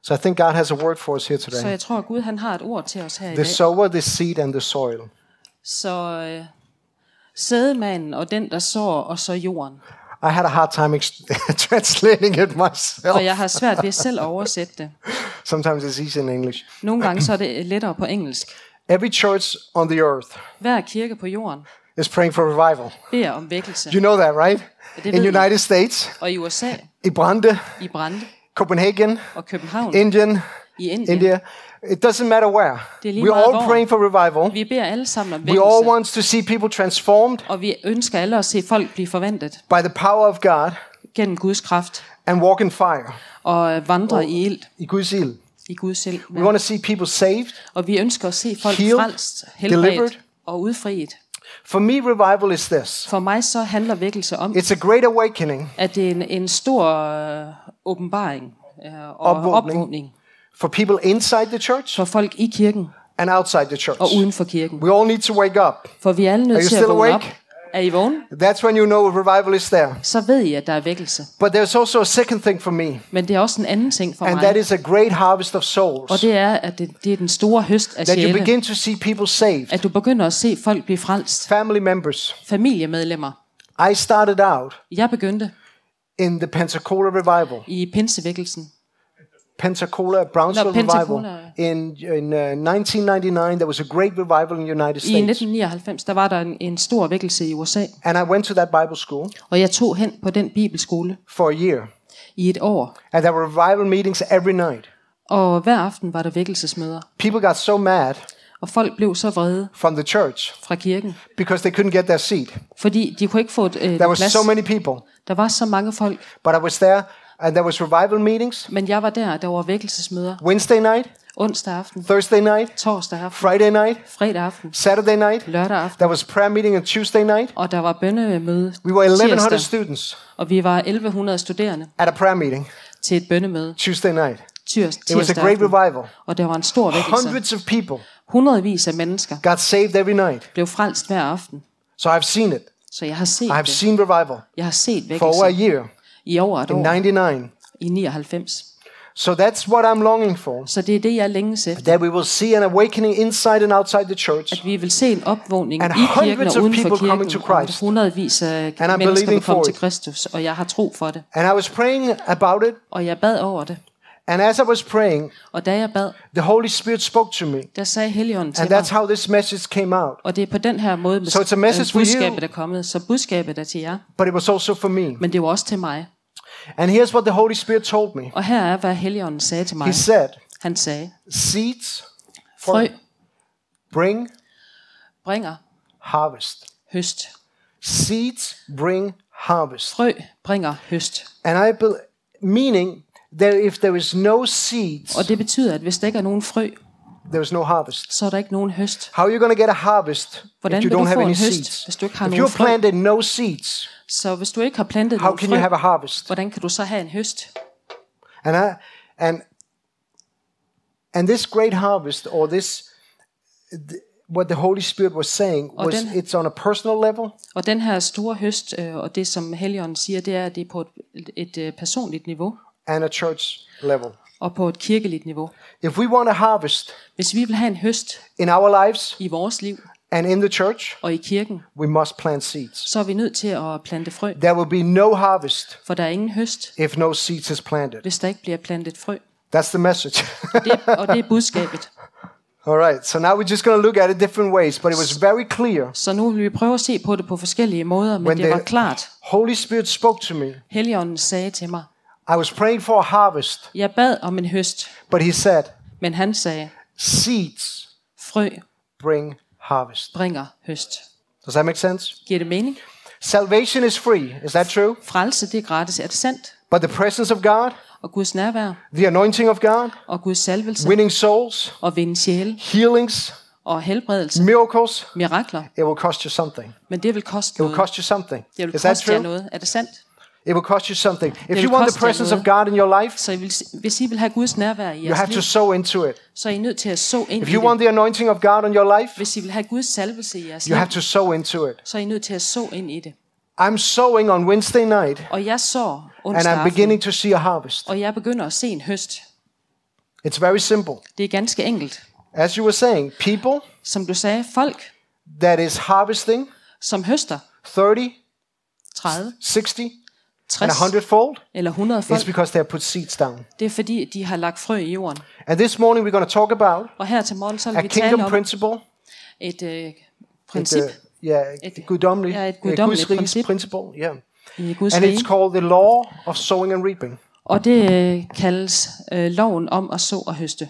So I think God has a word for us here Så today. jeg tror, Gud han har et ord til os her i The dag. sower, the seed, and the soil. Så øh, sædemanden og den, der sår, og så jorden. I had a hard time translating it myself. Og jeg har svært ved selv at oversætte det. Sometimes it's easy in English. Nogle gange så er det lettere på engelsk. Every church on the earth Hver kirke på jorden is praying for revival. beder om vækkelse. You know that, right? In ved jeg. United States, Og i USA, i Brande, i Brande Copenhagen, og København, Indian, i Indien. India. It doesn't matter where. Er We're meget all hvor. praying for revival. Vi beder alle sammen om We all vækkelse. want to see people transformed Og vi ønsker alle at se folk blive forventet by the power of God gennem Guds kraft and walk in fire, og vandre i ild i Guds ild. i Guds selv. We want to see people saved. Og vi ønsker at se folk Healed, frelst, delivered. helbredt og udfriet. For me, revival is this. For mig så handler vækkelse om, It's a great awakening at det er en, en stor øh, åbenbaring øh, og Opvågning. opvågning for people inside the church for folk i kirken and outside the church. og uden for kirken. We all need to wake up. For vi er alle Are nødt you til at still vågne op. awake? Er I vågne? That's when you know revival is there. Så ved I, at der er vækkelse. But there's also a second thing for me, Men det er også en anden ting for and that mig. is a great harvest of souls. Og det er, at det, det er den store høst af That you sjæle. begin to see people saved, At du begynder at se folk blive frelst. family members. Familiemedlemmer. I started out Jeg begyndte in the Pensacola revival. i pinsevækkelsen. Pensacola, Brownsville No, Pensacola. revival. In, in uh, 1999, there was a great revival in the United I States. 1999, der var der en, en stor vækkelse i USA. And I went to that Bible school Og jeg tog hen på den bibelskole for a year. i et år. And there were revival meetings every night. Og hver aften var der vækkelsesmøder. People got so mad Og folk blev så vrede from the church fra kirken, because they couldn't get their seat. fordi de kunne ikke få et øh, There plads. so many people. Der var så mange folk, But I was there, and there was revival meetings. Men jeg var der, der var vækkelsesmøder. Wednesday night, onsdag aften, Thursday night, torsdag aften, Friday night, fredag aften, Saturday night. lørdag aften, There was prayer meeting on Tuesday night. og der var bønnemøde We were 1100 tirsdag, students. Og vi var 1100 studerende. At a prayer meeting. Til et bønnemøde. Tuesday night. tirs, It was a tirsdag great revival. og der var en stor vækkelse. Hundreds of people. Hundredvis af mennesker. Got saved every night. blev frelst hver aften, So I've seen it. så jeg har set I have det. seen revival. Jeg har set for over a vækkelse year i over et in år, 99. i 99. So that's what I'm longing for. Så det er det, jeg længes efter. That we will see an awakening inside and outside the church. Vi vil se en opvågning And i kirken hundreds og of uden for people coming kirken, to og Christ. hundredvis af And I'm mennesker vil komme til. Kristus, og jeg har tro for det. And I was praying about it. Og jeg bad over det, And as I was praying, og da jeg bad, the Holy Spirit spoke to me. der sagde Helligånden til And mig, that's how this message came out. og det er på den her måde, So it's a message for you. budskabet er kommet. Så budskabet er til jer, But it was also for me. men det var også til mig. And here's what the Holy Spirit told me Og her er, hvad Helligånden sagde til mig. He said, Han sagde, Seeds frø bring bringer harvest. høst. Seeds bring harvest. Frø bringer høst. And I bel meaning that if there is no seeds, Og det betyder, at hvis der ikke er nogen frø, there is no harvest. så er der ikke nogen høst. How are you going to get a harvest Hvordan if you don't have any høst, seeds? hvis du ikke har If nogen you frø? planted no seeds, Så hvis du ikke har plantet how can you have frø, a harvest? hvordan kan du så have en høst? And I, and and this great harvest, or this, th- what the Holy Spirit was saying, was den- it's on a personal level, Og den her store høst, øh, og det som Helligånden siger, det er, at det er på et, et, et øh, personligt niveau and a church level. Og på et kirkeligt niveau. If we want a harvest Hvis vi vil have en høst in our lives i vores liv and in the church, og i kirken, we must plant seeds. så er vi nødt til at plante frø, There will be no harvest for der er ingen høst, if no seeds is planted. hvis der ikke bliver plantet frø. That's the message. Det, og det er budskabet. All right, so now we're just going to look at it different ways, but it was very clear. Så nu vil vi prøve at se på det på forskellige måder, men det var klart. Holy Spirit spoke to me. Helligånden sagde til mig, I was praying for a harvest, jeg bad om en høst, but he said, men han sagde, seeds frø bring harvest. bringer høst. Does that make sense? Giver det mening? Salvation is free. Is that true? Frelse, det er gratis. Er det sandt? But the presence of God, Og Guds nærvær, the anointing of God, og Guds salvelse, winning souls, og vinde sjæle, healings, og helbredelse, miracles, mirakler. it will cost you something. Men det vil koste It will noget. cost you something. Det vil Is koste jer noget. Er det sandt? It will cost you something. If you want the presence of. God in your life, Så I vil, hvis I vil have Guds nærvær i you jeres have to liv, sow into it. så er I nødt til at så ind If you want the anointing of God on your life, Hvis I vil have Guds salvelse i jeres you liv, have to sow into it. så er I nødt til at så ind i det. I'm sowing on Wednesday night, Og jeg så and onsdag I'm aften, beginning to see a harvest. og jeg begynder at se en høst. It's very simple. Det er ganske enkelt. As you were saying, people Som du sagde, folk, that is harvesting som høster 30, 30, 60, and 60 a hundredfold, eller 100 folk, it's because they have put seeds down. det er fordi, de har lagt frø i jorden. And this morning we're going to talk about Og her til morgen, så vil a vi tale kingdom om principle. et øh, princip a, yeah, Et- guddommelig, ja, et uh, guddommeligt Guds princip. principle. Yeah. i Guds And rige. it's called the law of sowing and reaping. Og det øh, kaldes øh, loven om at så og høste.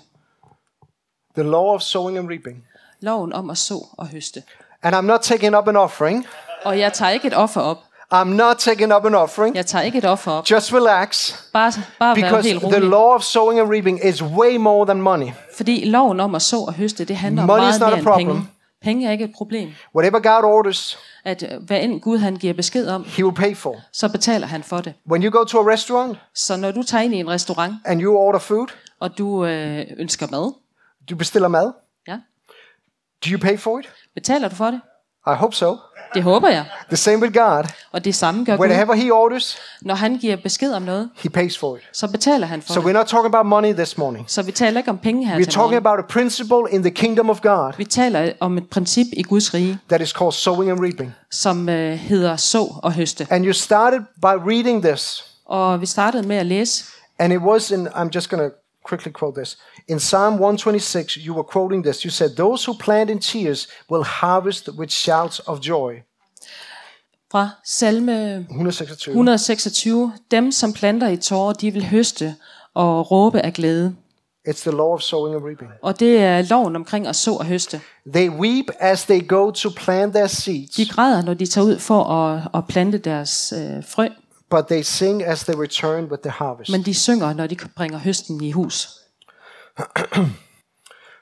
The law of sowing and reaping. Loven om at så og høste. And I'm not taking up an offering. Og jeg tager ikke et offer op. I'm not taking up an offering. Jeg tager ikke et offer op. Just relax. Bare, bare Because helt the rolig. law of sowing and reaping is way more than money. Fordi loven om at så og høste, det handler om Money is meget not mere a end problem. penge. Penge er ikke et problem. Whatever God orders, At øh, hvad end Gud han giver besked om, He will pay for. så betaler han for det. When you go to a restaurant Så når du tager ind i en restaurant, and you order food, og du øh, ønsker mad, du bestiller mad. ja, Do you pay for it? betaler du for det? I hope so. Det håber jeg. The same with God. Og det samme gør Gud. Whatever He orders, Når han giver besked om noget, He pays for it. så betaler han for So det. we're not talking about money this morning. Så vi taler ikke om penge her We're til talking morgen. about a principle in the kingdom of God Vi taler om et princip i Guds rige, that is called sowing and reaping. som øh, hedder så og høste. And you started by reading this, Og vi startede med at læse, and it was in, I'm just going to quickly quote this. In Psalm 126, you were quoting this. You said, Those who plant in tears will harvest with shouts of joy. fra salme 126. 126. Dem, som planter i tårer, de vil høste og råbe af glæde. It's the law of sowing and reaping. Og det er loven omkring at så og høste. They weep as they go to plant their seeds, De græder, når de tager ud for at, at plante deres øh, frø, but they sing as they return with the harvest. men de synger, når de bringer høsten i hus.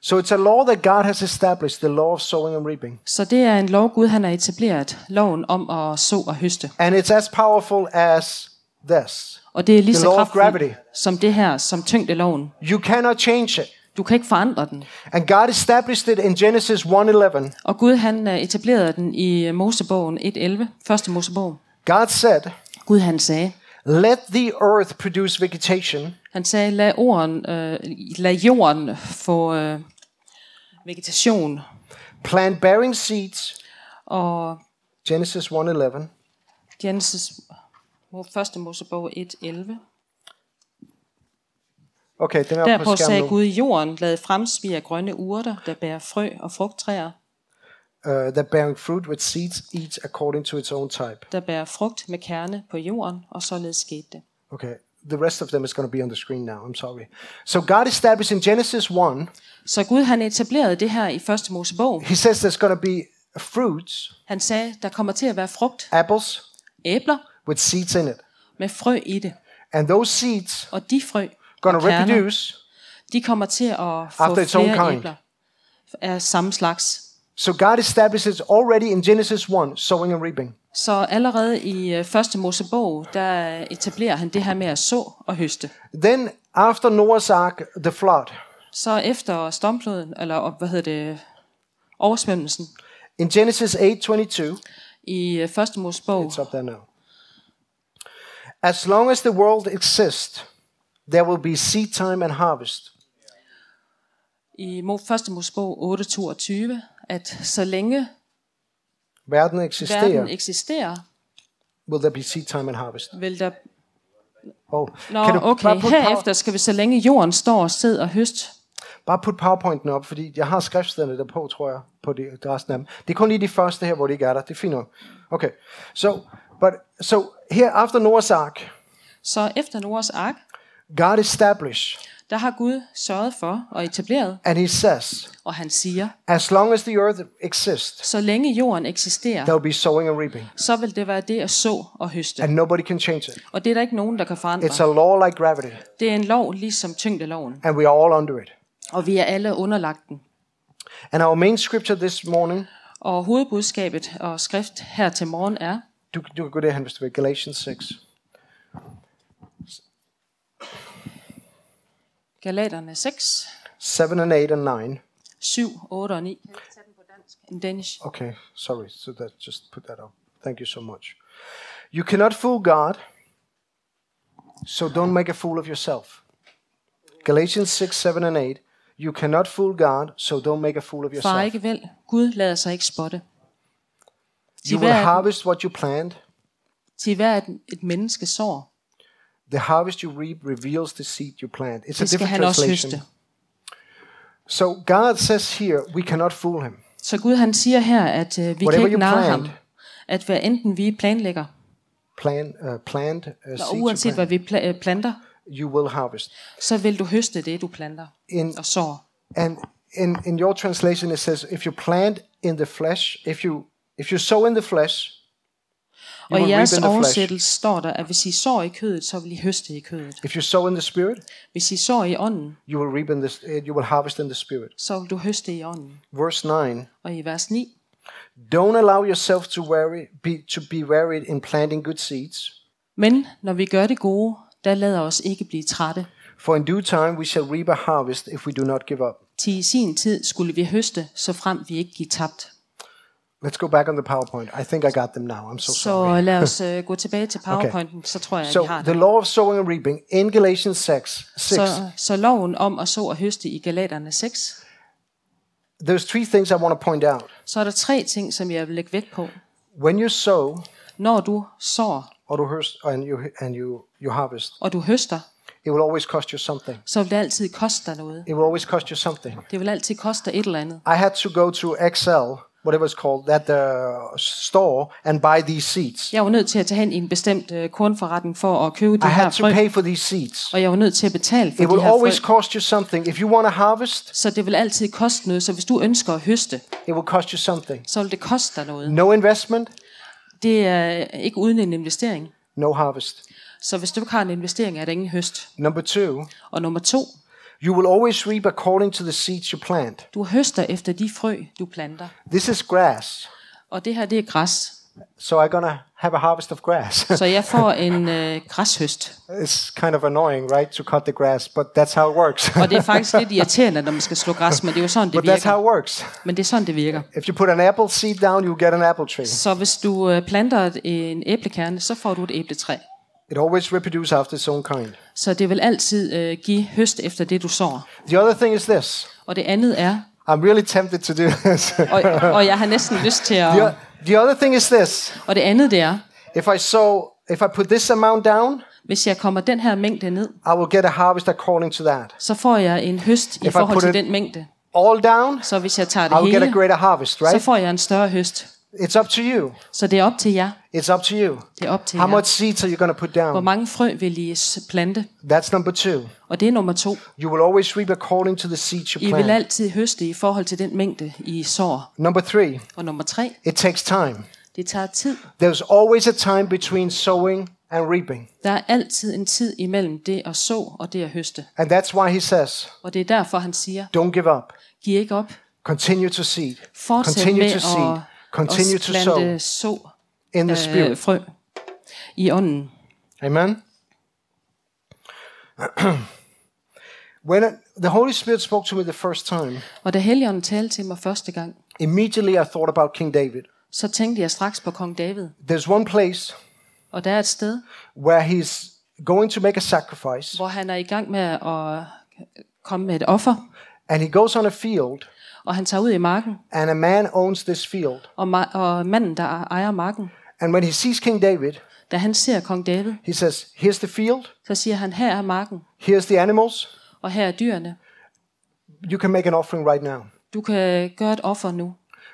So it's a law that God has established, the law of sowing and reaping. Så det er en lov, Gud han har etableret, loven om at så og høste. And it's as powerful as this. Og det er lige The så kraftfuldt som det her, som tyngdeloven. You cannot change it. Du kan ikke forandre den. And God established it in Genesis 1:11. Og Gud han øh, etablerede den i Mosebogen 1.11, første Mosebog. God said, Gud han sagde, "Let the earth produce vegetation, han sagde, lad, orden, øh, lad jorden få øh, vegetation. plant bearing seeds." Og Genesis 1:11. Genesis, Mo- første Mosebog 1.11. Okay, den er på Derpå skærmen sagde nu. Gud, jorden lad fremspire grønne urter, der bærer frø og frugttræer, Uh, that bearing fruit with seeds each according to its own type. der bærer frugt med kerne på jorden, og således skete det. Okay, the rest of them is going to be on the screen now. I'm sorry. So God established in Genesis 1, Så Gud han etablerede det her i første Mosebog. he says there's going to be fruits, Han sagde, der kommer til at være frugt, apples æbler with seeds in it. med frø i det. And those seeds Og de frø going to reproduce de kommer til at få flere kind. æbler. er samme slags. So God establishes already in Genesis 1 sowing and reaping. Så allerede i øh, første Mosebog, der etablerer han det her med at så og høste. Then after Noah's ark, the flood, Så efter stormfloden, eller hvad hedder det, oversvømmelsen, in Genesis 8:22, i øh, første Mosebog, it's up there now. As long as the world exists, there will be seed time and harvest. i første Mosebog 8.22, at så længe Verden verden eksisterer, eksisterer, will there be seed time and harvest. vil der... Oh, Nå, kan du okay, bare herefter skal vi, så længe jorden står og sid og høst, bare putte powerpointen op, fordi jeg har skriftstederne der på, tror jeg, på de, resten af dem. Det er kun lige de første her, hvor de ikke er der. Det er fint nok. Okay, so, but, so here after Noah's ark, så efter Noahs ark, God established, der har Gud sørget for og etableret, and he says, og han siger, as long as the earth exists, så længe jorden eksisterer, there will be sowing and reaping. så vil det være det at så og høste. And nobody can change it. Og det er der ikke nogen, der kan It's forandre. a law like gravity, Det er en lov ligesom tyngdeloven, and we are all under it. og vi er alle underlagt den. And our main scripture this morning, Og hovedbudskabet og skrift her til morgen er, du, du kan gå derhen, hvis du vil, Galatians 6. Galaterne 6, 7 and 8 and 9. 7, 8 og 9. Kan jeg tage den på dansk? In Danish. Okay, sorry. So that just put that up. Thank you so much. You cannot fool God, so don't make a fool of yourself. Galatians 6, 7, and 8. You cannot fool God, so don't make a fool of Far yourself. ikke vel, Gud lader sig ikke spotte. Til You will harvest what you plant. til hver et, et menneske sår, The harvest you reap reveals the seed you plant. It's a det skal different translation. So God says here, we cannot fool him. Så Gud han siger her, at øh, vi kan Whatever ikke you narre ham. plant. At hvad enten vi planlægger, Plan, uh, plant uh, seed uanset hvad vi pla- øh, planter, you will harvest. så vil du høste det, du planter In og sår. And in, in your translation, it says, if you plant in the flesh, if you if you sow in the flesh, you Og i jeres the oversættelse står der, at hvis I sår i kødet, så vil I høste i kødet. If you sow in the spirit, Hvis I sår i ånden, you will reap in this. Uh, you will harvest in the spirit. så vil du høste i ånden. Verse nine: Og i vers 9, Don't allow yourself to worry, be to be wearied in planting good seeds. men når vi gør det gode, der lader os ikke blive trætte. For in due time we shall reap a harvest if we do not give up. Til sin tid skulle vi høste, så frem vi ikke give tabt. Let's go back on the PowerPoint. I think I got them now. I'm so sorry. Så lad os uh, gå tilbage til PowerPointen, så tror jeg, at So vi har the det. law of sowing and reaping in Galatians 6, 6 Så, så loven om at så og høste i Galaterne 6, there's three things I want to point out. så er der tre ting, som jeg vil lægge vægt på. When you sow Når du sår, or du høst, and you and you you harvest, og du høster, it will always cost you something. så vil det altid koste dig noget. It will always cost you something. Det vil altid koste dig et eller andet. I had to go to Excel, whatever it's called, that uh, store and buy these seeds. Jeg var nødt til at tage hen i en bestemt uh, kornforretning for at købe de I her had to frø, pay for these seeds. og jeg var nødt til at betale for It de will her always frø. cost you something. If you want to harvest, Så det vil altid koste noget. Så hvis du ønsker at høste, it will cost you something. så vil det koste dig noget. No investment, Det er ikke uden en investering. no harvest. Så hvis du ikke har en investering, er der ingen høst. Number two, Og nummer to, you will always reap according to the seeds you plant. du høster efter de frø, du planter. This is grass. Og det her, det er græs. So I'm to have a harvest of grass. Så jeg får en øh, græshøst. it's kind of annoying, right, to cut the grass, but that's how it works. Og det er faktisk lidt irriterende, når man skal slå græs, men det er jo sådan, det but that's how virker. it works. Men det er sådan, det virker. If you put an apple seed down, you get an apple tree. Så hvis du øh, planter en æblekerne, så får du et æbletræ. It always reproduces after its own kind. Så det vil altid øh, give høst efter det, du sår. The other thing is this. Og det andet er, I'm really tempted to do this. og, og jeg har næsten lyst til the, at... o- the other thing is this. Og det andet det er, If I sow, if I put this amount down, hvis jeg kommer den her mængde ned, I will get a harvest according to that. så får jeg en høst i I forhold til den mængde. All down, Så hvis jeg tager I will det get a hele, greater harvest, så right? får jeg en større høst. It's up to you. Så det er op til jer. It's up to you. Det er op til How jer. much seeds are you going to put Hvor down? mange frø vil I plante? That's number two. Og det er nummer to. You will always reap according to the seeds you I vil plant. altid høste i forhold til den mængde, I sår. Number three, Og nummer tre, it takes time. det tager tid. There's always a time between sowing and reaping. Der er altid en tid imellem det at så og det at høste. And that's why he says, Og det er derfor, han siger, don't give up. giv ikke op. Continue to seed. Fortsæt Continue med to seed. Continue to sow så in the øh, spirit. frø i ånden. Amen. when the Holy Spirit spoke to me the first time, Og da Helligånden talte til mig første gang, immediately I thought about King David. så tænkte jeg straks på kong David. There's one place Og der er et sted, where he's going to make a sacrifice, hvor han er i gang med at komme med et offer, and he goes on a field, og han tager ud i marken, and a man owns this field. og, ma- og manden, der ejer marken, And when he sees King David, da han ser kong David, he says, Here's the field, så siger han, her er marken, here's the animals. og her er dyrene. You can make an offering right now. Du kan gøre et offer nu.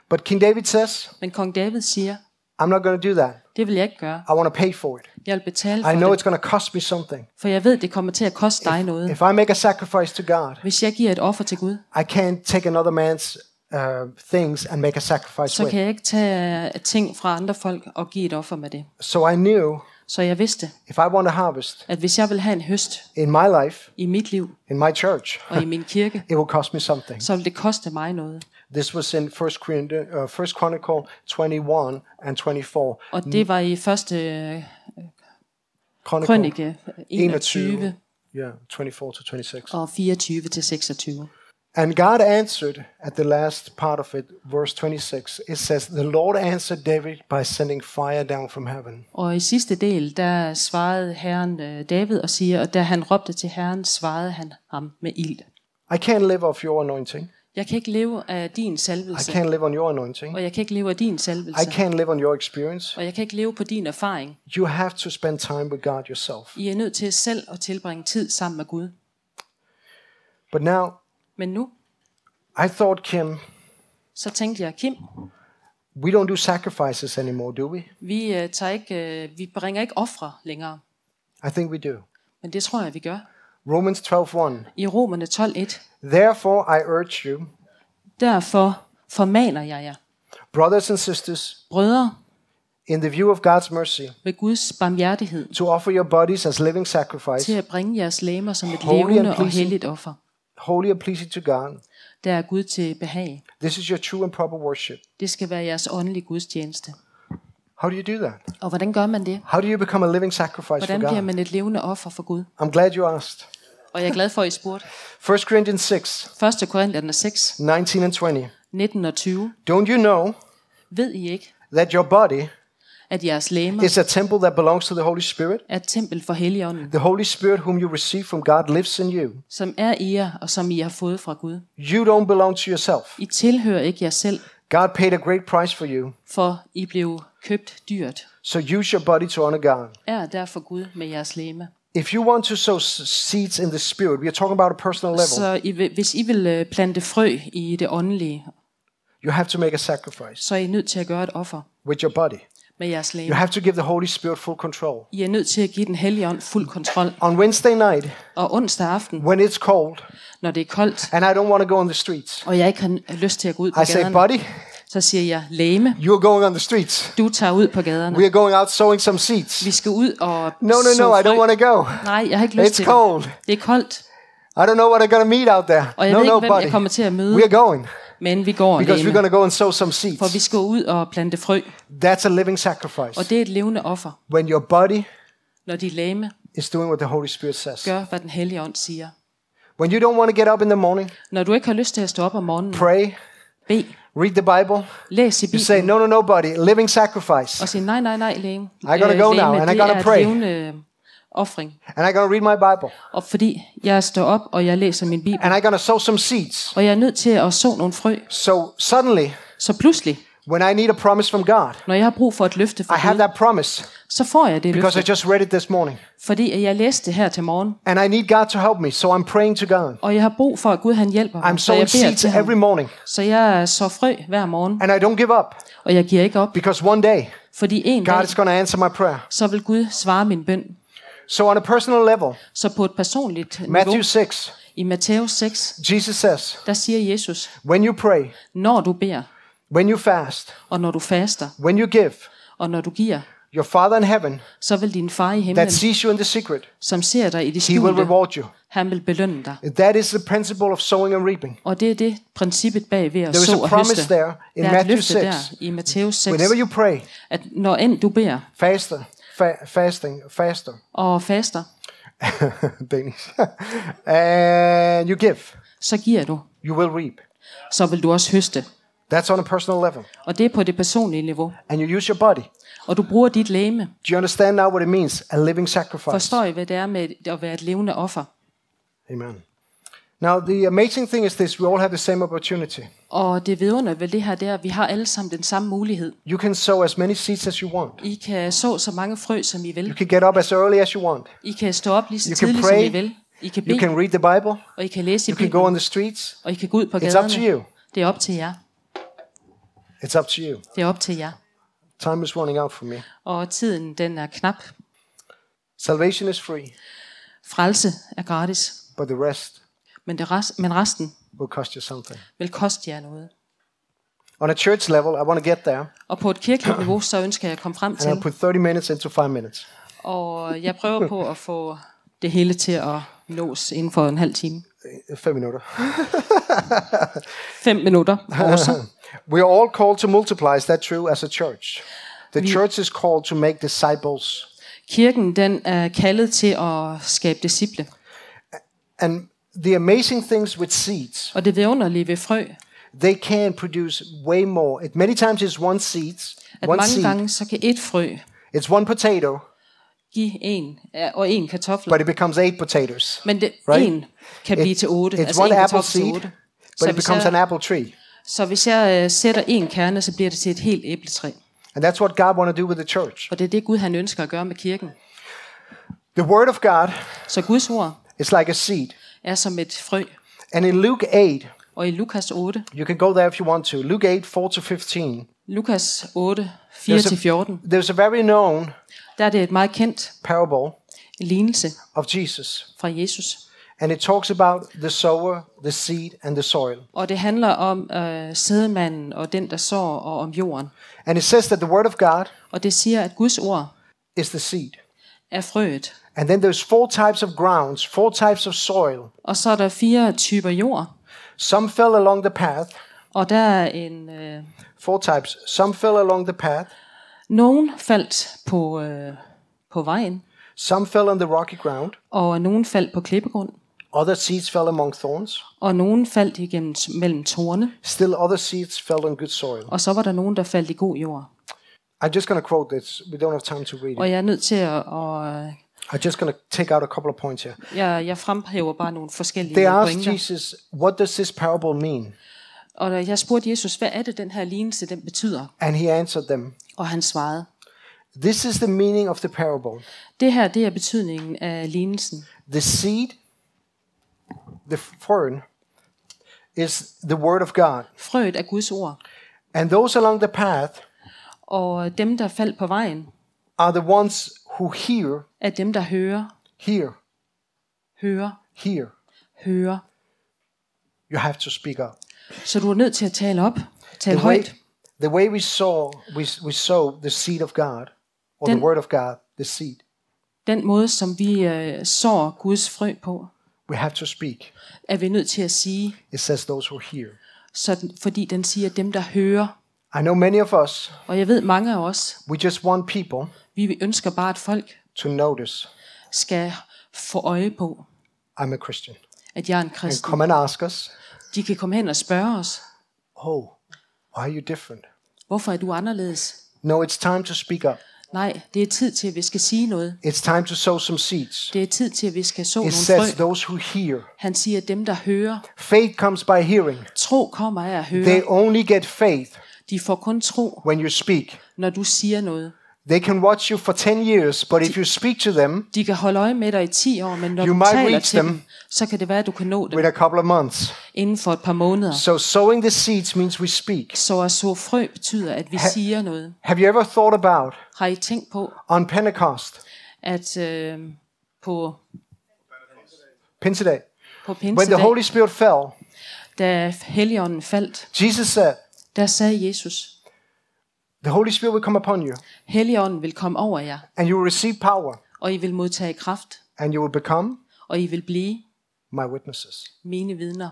But King David says, Men kong David siger, I'm not going to do that. det vil jeg ikke gøre. I want to pay for it. Jeg vil betale I for know det, it's going to cost me something. for jeg ved, det kommer til at koste dig noget. If I make a sacrifice to God, Hvis jeg giver et offer til Gud, I can't take another man's uh, things and make a sacrifice så with. kan jeg ikke tage ting fra andre folk og give et offer med det. So I knew Så jeg vidste, if I want to harvest at hvis jeg vil have en høst in my life, i mit liv in my church, og i min kirke, it will cost me something. så vil det koste mig noget. This was in First Chronicle, uh, First Chronicle 21 and 24. Og det var i første krønike 21 yeah, 24 to 26. og 24 til 26. And God answered at the last part of it, verse 26. It says, The Lord answered David by sending fire down from heaven. Og i sidste del, der svarede Herren øh, David og siger, og da han råbte til Herren, svarede han ham med ild. I can't live off your anointing. Jeg kan ikke leve af din I salvelse, can't live on your anointing. og jeg kan ikke leve af din I salvelse, can't live on your experience. og jeg kan ikke leve på din erfaring. You have to spend time with God yourself. I er nødt til selv at tilbringe tid sammen med Gud. But now, Men nu, I thought, Kim, så tænkte jeg, Kim, we don't do sacrifices anymore, do we? vi, øh, tager ikke, øh, vi bringer ikke ofre længere. I think we do. Men det tror jeg, vi gør. Romans 12:1. I Romerne 12.1, Therefore, I urge you, derfor formaner jeg jer, brothers and sisters, brødre, in the view of God's mercy, ved Guds barmhjertighed, to offer your bodies as living til sacrifice, at bringe jeres læmer som et levende og helligt offer, holy and pleasing to God. der er Gud til behag. This is your true and proper worship. Det skal være jeres åndelige gudstjeneste. How do you do that? Og hvordan gør man det? How do you become a living sacrifice Hvordan for bliver God? man et levende offer for Gud? I'm glad you asked. Og jeg er glad for, at I spurgte. 1 Corinthians 6, 1. Korinther 6, 19 and 20. 19 og 20. Don't you know Ved I ikke, that your body at jeres læmer is a temple that belongs to the Holy Spirit? er et tempel for Helligånden, The Holy Spirit, whom you receive from God, lives in you. som er i jer, og som I har fået fra Gud. You don't belong to yourself. I tilhører ikke jer selv, God paid a great price for you. for I blev købt dyrt. So use your body to honor God. Er derfor Gud med jeres læme. If you want to sow seeds in the Spirit, we are talking about a personal level. Så I hvis I vil øh, plante frø i det åndelige, You have to make a sacrifice så er I nødt til at gøre et offer with your body. med jeres You læme. have to give the Holy Spirit full control. I er nødt til at give den hellige ånd fuld kontrol. On Wednesday night, Og onsdag aften, when it's cold når det er koldt, and I don't want to go on the streets, og jeg ikke har lyst til at gå ud på I say, buddy, så siger jeg, læme, you're going on the streets. du tager ud på gaderne. We are going out sowing some seeds. Vi skal ud og No, no, no, I don't want to go. Nej, jeg har ikke lyst It's til cold. det. Det er koldt, I don't know what I'm going to meet out there. og jeg No, ved ikke, no, hvem jeg kommer til at møde, We are going men vi går because we're læme. going to go and sow some For vi seeds. skal ud og plante frø, That's a living sacrifice. og det er et levende offer. When your body Når de læme is doing what the Holy Spirit says. gør, hvad den hellige ånd siger. When you don't want to get up in the morning, Når du ikke har lyst til at stå op om morgenen, pray, bed, read the Bible. læs i You say, Bibelen, no, no, no, buddy, living sacrifice. og sige, nej, nej, nej, læme. I gotta go now, and I gotta pray. levende offring. And going to read my Bible. Og fordi jeg står op, og jeg læser min Bibel, And going to sow some seeds. og jeg er nødt til at så nogle frø, So suddenly, så pludselig, when I need a promise from God, når jeg har brug for et løfte I fra have Gud, that promise så får jeg det because I løfte, just read it this morning. fordi jeg læste det her til morgen, And I need God to help me. So I'm praying to God. og jeg har brug for, at Gud han hjælper I'm mig, så jeg sowing beder seeds til every ham. morning. Så jeg så frø hver morgen, And I don't give up og jeg giver ikke op, because one day fordi en God dag, is going to answer my prayer. så vil Gud svare min bøn. So on a personal level, Så på et personligt niveau, Matthew 6, i Matthæus 6, Jesus says, der siger Jesus, when you pray, når du beder, when you fast, og når du faster, when you give, og når du giver, your Father in heaven så vil din far i himlen, that sees you in the secret, som ser dig i det he will skjulte, reward you. han vil belønne dig. That is the principle of sowing and reaping. Og det er det princippet bag ved at There is så a og promise høste. there in Der er Matthew løfte 6. der i Matthæus 6, Whenever you pray, at når end du beder faster, fa- fasting, faster, og faster, Danish, and you give, så giver du, you will reap. så vil du også høste. That's on a personal level. Og det er på det personlige niveau. And you use your body. Og du bruger dit læme. Do you understand now what it means? A living sacrifice. Forstår I, hvad det er med at være et levende offer? Amen. Now, the amazing thing is this we all have the same opportunity. Og det vidunder ved det her, det er, at vi har alle sammen den samme mulighed. You can sow as many seeds as you want. I kan så så mange frø, som I You vil. can get up as early as you want. I kan stå op lige så You can tidligt, som pray. I vil. I kan You bede, can read the Bible. og I kan læse i You can go on Bibelen, the streets. og I kan gå ud på It's up to gaderne. you. Det er op til jer. It's up to you. Det er op til jer. Time is running out for me. Og tiden, den er knap. Salvation is free, Frelse er gratis, but the rest men, det rest, men resten will cost you something. vil koste jer noget. On a church level, I want to get there, Og på et kirkeligt niveau, så ønsker jeg at komme frem and I'll til, put 30 minutes into five minutes. og jeg prøver på at få det hele til at nås inden for en halv time. Uh, Five minutter. Fem minutter også. We are all called to multiply. Is that true? As a church, the church is called to make disciples. Kirken, den er kaldet til at skabe disciple. And the amazing things with seeds, Og det vidunderlige ved frø, they can produce way more. It many times is one seed, at one mange seed. gange så kan et frø It's one potato, give en og en kartoffel. but it becomes eight potatoes. Men det, right? en kan blive til otte. It's altså one apple seed, but it becomes an apple tree. Så hvis jeg øh, sætter en kerne, så bliver det til et helt æbletræ. And that's what God want to do with the church. Og det er det Gud han ønsker at gøre med kirken. The word of God Så Guds ord is like a seed. er som et frø. And in Luke 8, Og i Lukas 8, you can go there if you want to. Luke 8, 4 to 15. Lukas 8, There's a, 4-14, there's a very known der er det et meget kendt parable lignelse of Jesus. fra Jesus. And it talks about the sower, the seed, and the soil. Og det handler om øh, sædemanden og den, der sår, og om jorden. And it says that the word of God Og det siger, at Guds ord is the seed. er frøet. And then there's four types of grounds, four types of soil. Og så er der fire typer jord. Some fell along the path, Og der er en... Øh, four types. Some fell along the path, nogen faldt på, øh, på vejen, some fell on the rocky ground, og nogen faldt på klippegrund, other seeds fell among thorns, og nogen faldt igennem mellem torne, still other seeds fell on good soil. og så var der nogen, der faldt i god jord. I'm just going to quote this. We don't have time to read it. Og jeg er nødt til at... Og, I'm just going to take out a couple of points here. jeg, jeg fremhæver bare nogle forskellige They asked pointer. Jesus, What does this parable mean? Og jeg spurgte Jesus, hvad er det, den her lignelse, den betyder? And he answered them, Og han svarede, This is the meaning of the parable. det her, det er betydningen af lignelsen. The seed, the fern, is the word of God. Frøet er Guds ord, And those along the path og dem, der faldt på vejen, are the ones who hear, er dem, der hører, hear, hører, hear. hører. You have to speak up. Så du er nødt til at tale op, tale The way, højt. the way we saw, we, we sow the seed of God, or Then- the word of God, the seed, Den måde, som vi øh, sår Guds frø på, we have to speak. er vi nødt til at sige, It says those who hear. sådan, fordi den siger dem, der hører. I know many of us, Og jeg ved mange af os, we just want people vi ønsker bare, at folk to notice skal få øje på, I'm a Christian. at jeg er en And kristen. come and ask us, De kan komme hen og spørge os, oh, why are you different? hvorfor er du anderledes? No, it's time to speak up. Nej, det er tid til, at vi skal sige noget. It's time to sow some seeds. Det er tid til, at vi skal så It nogle says frø. those who hear. Han siger, dem, der hører. Faith comes by hearing. Tro kommer af at They høre. only get faith De får kun tro, when you speak. når du siger noget. They can watch you for 10 years, but if you speak to them De kan holde øje med dig i 10 år, men når You du might taler reach til them dem, så kan det være, at du kan nå dem with a couple of months. inden for et par måneder. So sowing the seeds means we speak. Så at så frø betyder, at vi siger noget. Have you ever thought about Har I tænkt på, on Pentecost, at øh, på, Pinseday, på when the pinsedag, Holy Spirit fell, da Helligånden faldt, Jesus said, der sagde Jesus, The Holy Spirit will come upon you, Helligånden vil komme over jer, and you will receive power, og I vil modtage kraft, and you will become og I vil blive my witnesses. mine vidner.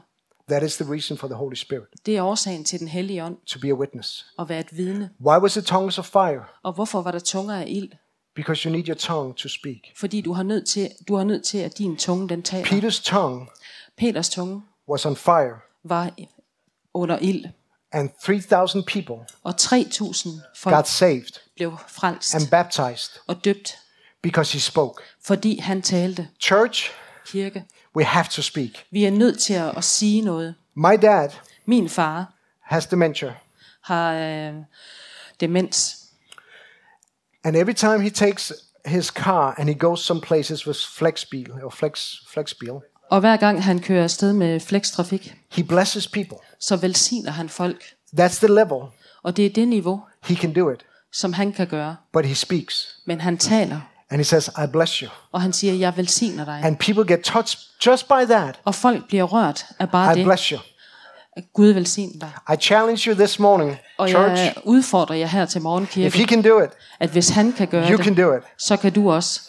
That is the reason for the Holy Spirit, Det er årsagen til den hellige ånd, to be a witness. at være et vidne. Why was it tongues of fire? Og hvorfor var der tunger af ild? Because you need your tongue to speak. Fordi du har nødt til, du har nødt til at din tunge den taler. Peter's tongue Peters tunge was on fire, var under ild, and 3,000 people og 3.000 folk got saved blev frelst and baptized og døbt, because he spoke. fordi han talte. Church, Kirke, we have to speak. vi er nødt til at, at sige noget. My dad Min far has dementia, har øh, demens, and every time he takes his car and he goes some places with flexbil or flex flexbil, og hver gang han kører afsted med flekstrafik, he blesses people. Så velsigner han folk. That's the level Og det er det niveau, he can do it. som han kan gøre. But he speaks Men han taler, and he says, "I bless you," og han siger, jeg velsigner dig. and people get touched just by that. Og folk bliver rørt af bare I det, bless you. at Gud velsigner dig. I challenge you this morning, Og church. jeg udfordrer jer her til If morgenkirke, he can do it, at hvis han kan gøre you can det, do it. så kan du også.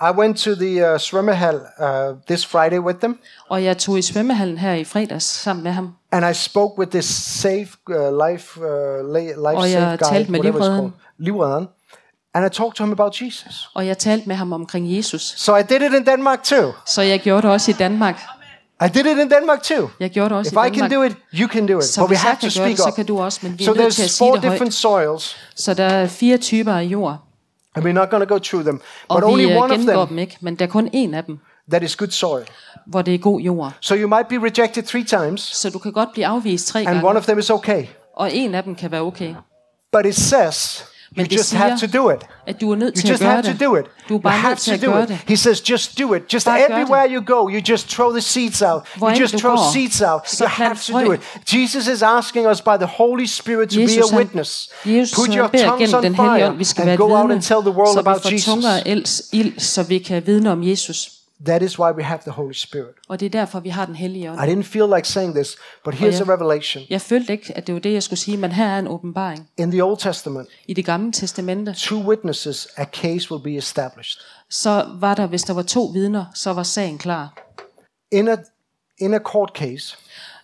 I went to the uh, Swimmerhall uh, this Friday with them, Og jeg tog i svømmehallen her i fredags sammen med ham. and I spoke with this safe uh, life uh, life Og jeg safe guy, talte med livredderen. and I talked to him about Jesus. Og jeg talte med ham omkring Jesus. So I did it in Denmark too. Så jeg gjorde det også i Danmark. I did it in Denmark too. Jeg gjorde det også If i I can Danmark. do it, you can do it. Så But we have to speak det, så up. kan du også. Men vi So er nødt til at there's sige four det højt. different soils, Så der er fire typer af jord. And we're not going to go through them. But Og only vi øh, one of them dem ikke. Men der er kun en af dem, that is good soil. hvor det er god jord. So you might be rejected three times, Så du kan godt blive afvist tre and one gange. of them is okay. Og en af dem kan være okay. But it says you Men just have to siger, do it. At du er nødt You til at just gøre have det. to do it. Du er You bare have nødt til to at do it. det. He says, just do it. Just Bare everywhere you go, you just throw the seeds out. Hvor You just throw går, seeds out. så You have to frø. do it. Jesus is asking us by the Holy Spirit to Jesus, be a witness. Jesus Put your tongues on fire ånd, vi skal and go out vidne, and tell the world så vi about får Jesus. af els- ild, så vi kan vidne om Jesus. That is why we have the Holy Spirit. Og det er derfor, vi har den hellige ånd. I didn't feel like saying this, but here's ja. a revelation. Jeg følte ikke, at det var det, jeg skulle sige, men her er en åbenbaring. In the Old Testament, I det gamle testamente, two witnesses, a case will be established. så var der, hvis der var to vidner, så var sagen klar. In a in a court case,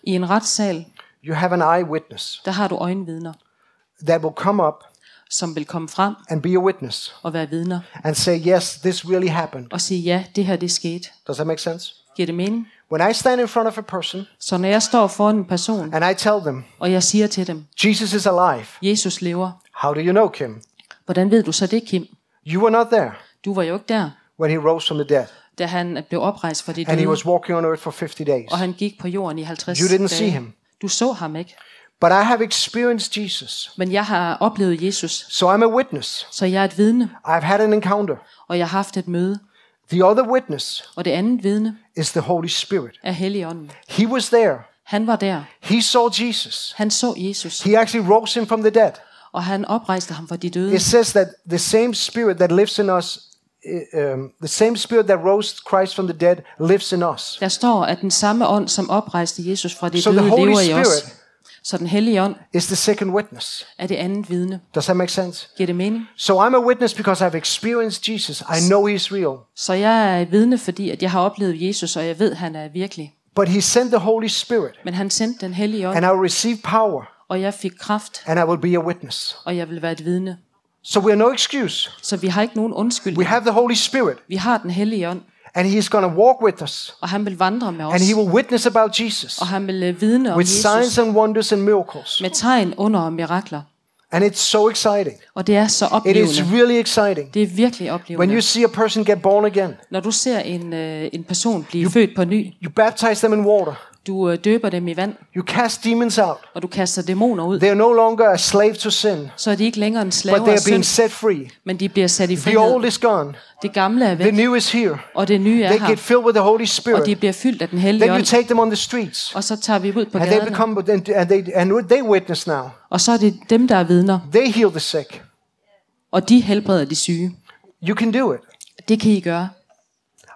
I en retssal, you have an eyewitness der har du øjenvidner, that will come up som vil komme frem and be a witness og være vidner, and say, Yes, this really happened. og sige, ja, det her det skete. Does that make sense? Giver det mening? When I stand in front of a person Så når jeg står foran en person, and I tell them, og jeg siger til dem, Jesus is alive, Jesus lever, how do you know, Kim? hvordan ved du så det, Kim? You were not there Du var jo ikke der, when he rose from the dead da han blev oprejst fra de and he døde, was walking on earth for 50 days. og han gik på jorden i 50 You didn't dage. see him. Du så ham ikke. But I have experienced Jesus, Men jeg har oplevet Jesus, so I'm a witness. så jeg er et vidne, I've had an encounter. og jeg har haft et møde. The other witness Og det andet vidne is the Holy Spirit. er Helligånden. He was there. Han var der. He saw Jesus. Han så Jesus, He actually rose him from the dead. og han oprejste ham fra de døde. It says that the same spirit that lives in us, uh, um, the same spirit that rose Christ from the dead lives in us. Der står, at den samme ånd, som oprejste Jesus fra de So døde, lever i os. Så den hellige ånd is the second witness. er det andet vidne. Does that make sense? Giver det mening? So I'm a witness because I've experienced Jesus. I know he's real. Så jeg er et vidne, fordi at jeg har oplevet Jesus, og jeg ved, han er virkelig. But he sent the Holy Spirit, Men han sendte den hellige ånd, and I will receive power, og jeg fik kraft, and I will be a witness. og jeg vil være et vidne. So we have no excuse. Så vi har ikke nogen We undskyldning. have the Holy Spirit, Vi har den hellige ånd, and he's going to walk with us, og han vil vandre med os. and he will witness about Jesus Og han vil øh, vidne om with signs Jesus and wonders and miracles. med tegn, under og mirakler. And it's so exciting. Og det er så It is oplevende. really exciting. Det er virkelig When oplevende. you see a person get born again, Når du ser en, øh, en person blive født på ny, you baptize them in water, du øh, døber dem i vand, you cast demons out. og du kaster dæmoner ud, They are no longer a slave to sin, så er de ikke længere en but slave they af are being set free. men de bliver sat i The old frihed. is gone, Det gamle er the væk, new is here. og det nye er They get her, filled with the Holy og de Spirit. bliver fyldt af den hellige Then you ånd. take them on the streets, Og så tager vi ud på and they become and they and they witness now. og så er det dem, der er vidner, They heal the sick. og de helbreder de syge. You can do it. Det kan I gøre.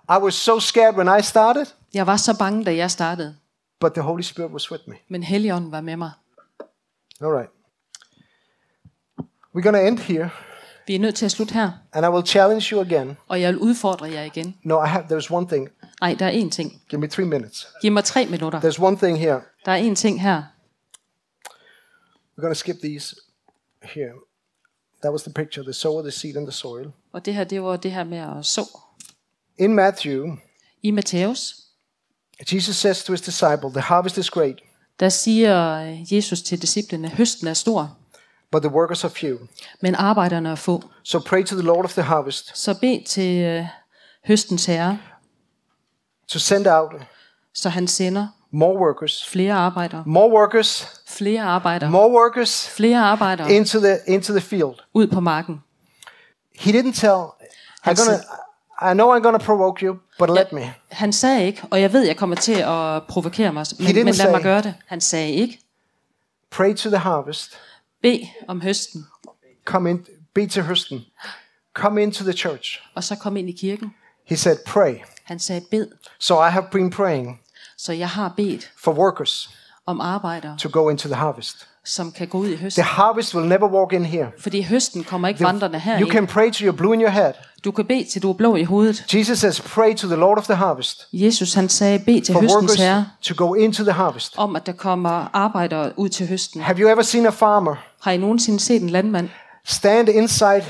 I was so scared when I started, Jeg var så bange, da jeg startede, but the Holy Spirit was with me. men Helligånden var med mig. All right. We're going to end here, Vi er nødt til at slutte her, and I will challenge you again. og jeg vil udfordre jer igen. No, I have. There's one thing. Nej, der er én ting. Give me three minutes. Giv mig tre minutter. There's one thing here. Der er én ting her. We're going to skip these here. That was the picture: the sower, the seed, and the soil. Og det her, det var det her med at så. In Matthew, I Matthæus, Jesus says to his disciple, "The harvest is great, der siger øh, Jesus til disciplene, høsten er stor, but the workers are few. men arbejderne er få. So pray to the Lord of the harvest Så bed til øh, høstens herre, to send out så han sender more workers, flere arbejdere, more workers, flere arbejdere, more workers flere arbejdere into the into the field." ud på marken. He didn't tell. I'm gonna. I know I'm gonna provoke you, but let me. Han sagde ikke, og jeg ved, jeg kommer til at provokere mig, men, men lad say- mig gøre det. Han sagde ikke, Pray to the harvest. bed om høsten, Come in. Be to Houston. Come into the church. og så kom ind i kirken. He said, pray. Han sagde, bed. So I have been praying Så jeg har bedt for workers om arbejdere, to go into the harvest. Som kan gå ud i høsten. The harvest will never walk in here. Fordi høsten kommer ikke vandrende You herind. can pray till you're blue in your head. Du kan bede til du er blå i hovedet. Jesus says, pray to the Lord of the harvest Jesus han sagde, bed til for høstens herre, to go into the harvest. om at der kommer arbejdere ud til høsten. Have you ever seen a farmer Har I nogensinde set en landmand stand inside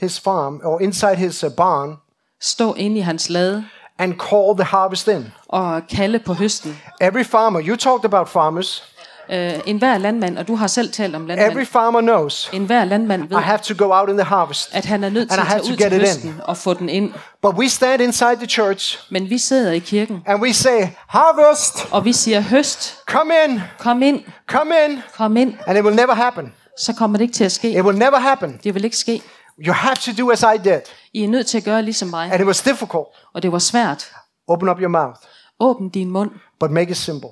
his farm or inside his uh, barn stå inde i hans lade and call the harvest in? og kalde på høsten? Every farmer, you talked about farmers. Øh, en hver landmand, og du har selv talt om Every landmand, farmer knows en hver landmand ved, I have to go out in the harvest. at han er nødt til at tage ud get til høsten og få den ind. But we stand inside the church Men vi sidder i kirken, and we say, Harvest, og vi siger, høst, come in, kom ind, come in. kom ind, And it will never happen. så kommer det ikke til at ske. It will never happen. Det vil ikke ske. You have to do as I did. I er nødt til at gøre ligesom mig. And it was difficult. Og det var svært. Open up your mouth, Åbn din mund, but make it simple.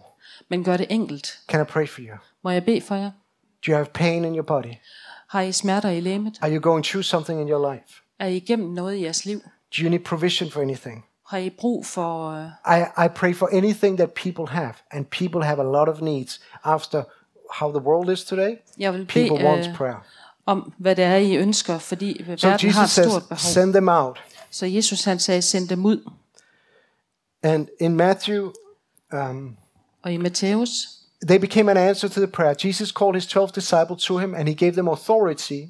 Men gør det enkelt. Can I pray for you? Må jeg bede for jer? Do you have pain in your body? Har I smerter i læmet? Are you going through something in your life? Er I igennem noget i jeres liv? Do you need provision for anything? Har I brug for... øh, I, I pray for anything that people have, and people have a lot of needs. After how the world is today, Jeg vil bede people want øh, prayer. om, hvad det er, I ønsker, fordi So verden har Jesus et says, stort behov. send them out. Så Jesus han sagde, send dem ud. And in Matthew, um, Og i Matthæus, they became an answer to the prayer. Jesus called his 12 disciples to him, and he gave them authority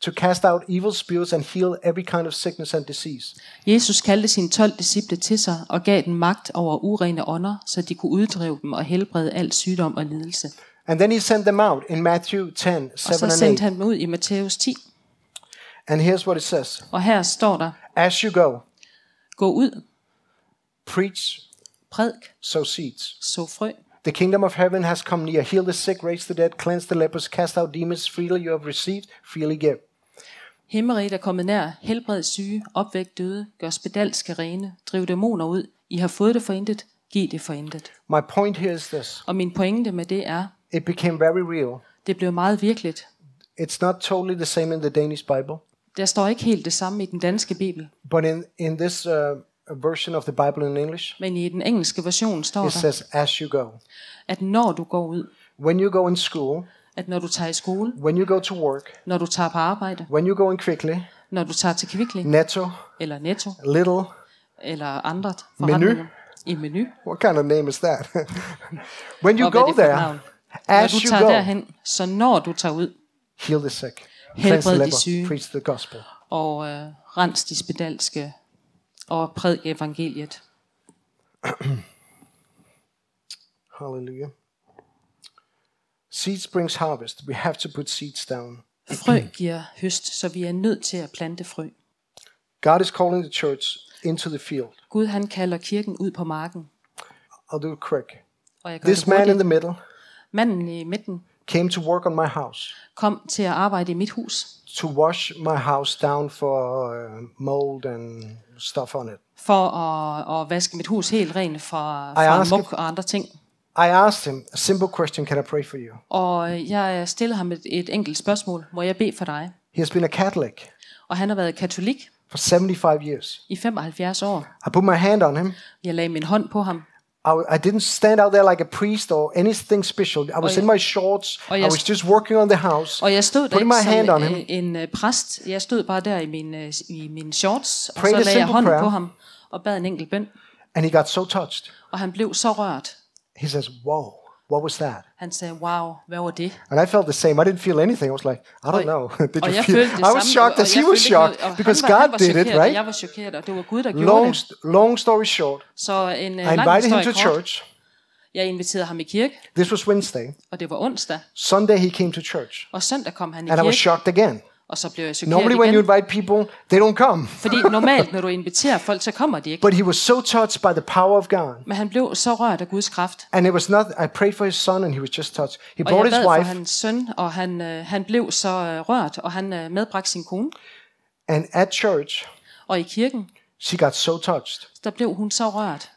to cast out evil spirits and heal every kind of sickness and disease. Jesus kaldte sine 12 disciple til sig og gav dem magt over urene ånder, så de kunne uddrive dem og helbrede al sygdom og lidelse. And then he sent them out in Matthew 10, 7 Og så and sendte 8. han dem ud i Matthæus 10. And here's what it says Og her står der, As you go, gå ud, preach, prædik, sow seeds. så frø. The kingdom of heaven has come near. Heal the sick, raise the dead, cleanse the lepers, cast out demons. Freely you have received, freely give. Himmeriget er kommet nær, helbred syge, opvæk døde, gør spedalske rene, driv dæmoner ud. I har fået det for intet, giv det for intet. My point here is this Og min pointe med det er, it became very real. det blev meget virkeligt. It's not totally the same in the Danish Bible, Der står ikke helt det samme i den danske bibel, but in, in this uh, version of the Bible in English, men i den engelske version står it der, says, as you go. at når du går ud, When you go in school, at når du tager i skole, when you go to work, når du tager på arbejde, when you go in quickly, når du tager til Kvickly, Netto, eller Netto, Little, eller andre forretninger, i menu, what kind of name is that? when you og hvad go det er for et there. Når as du you tager go, derhen, så når du tager ud heal the sick, Helbred cleanse the de leper, syge. preach the gospel. og øh, rens de spedalske og prædik evangeliet. Hallelujah. Seeds brings harvest. We have to put seeds down. Frø giver høst, så vi er nødt til at plante frø. God is calling the church into the field. Gud han kalder kirken ud på marken. I'll do it quick. Og jeg gør This det man in the middle Manden i midten came to work on my house, kom til at arbejde i mit hus to wash my house down for uh, mold and stuff on it. for at, at vaske mit hus helt rent fra, fra muk og andre ting. I asked him a simple question Can I pray for you? Og jeg stillede ham et, et enkelt spørgsmål. Må jeg bede for dig? He has been a Catholic Og han har været katolik for 75 years. i 75 år. I put my hand on him Jeg lagde min hånd på ham, I, I didn't stand out there like a priest or anything special. I was jeg- in my shorts. og I jeg- was just working on the house. Og jeg stod der my hand on him. øh, en øh, præst. Jeg stod bare der i min, øh, i min shorts, og så lagde jeg hånden prayer. på ham og bad en enkelt bøn. And he got so touched. Og han blev så rørt. He says, Whoa, what was that? Han sagde, wow, hvad var det? And I felt the same. I didn't feel anything. I was like, I don't know. Did you feel? I was samme, shocked as he was noget- shocked og because var, God did it, chokeret, og right? Jeg var chokeret, og det var Gud, der gjorde Long, det. long story short, Så en uh, I lang invited him to kort. church. Jeg inviterede ham i kirke, This was Wednesday. og det var onsdag. Sunday he came to church. Og søndag kom han i And I was kirke, shocked again. Og så blev jeg chokeret Normally when you igen. invite people, they don't come. Fordi normalt, når du inviterer folk, så kommer de ikke. But he was so touched by the power of God. Men han blev så rørt af Guds kraft. And it was not, I prayed for his son and he was just touched. He Og brought jeg his bad for wife hans søn, og han, øh, han blev så øh, rørt, og han øh, medbragte sin kone. and at church, Og i kirken, she got so touched. der blev hun så rørt.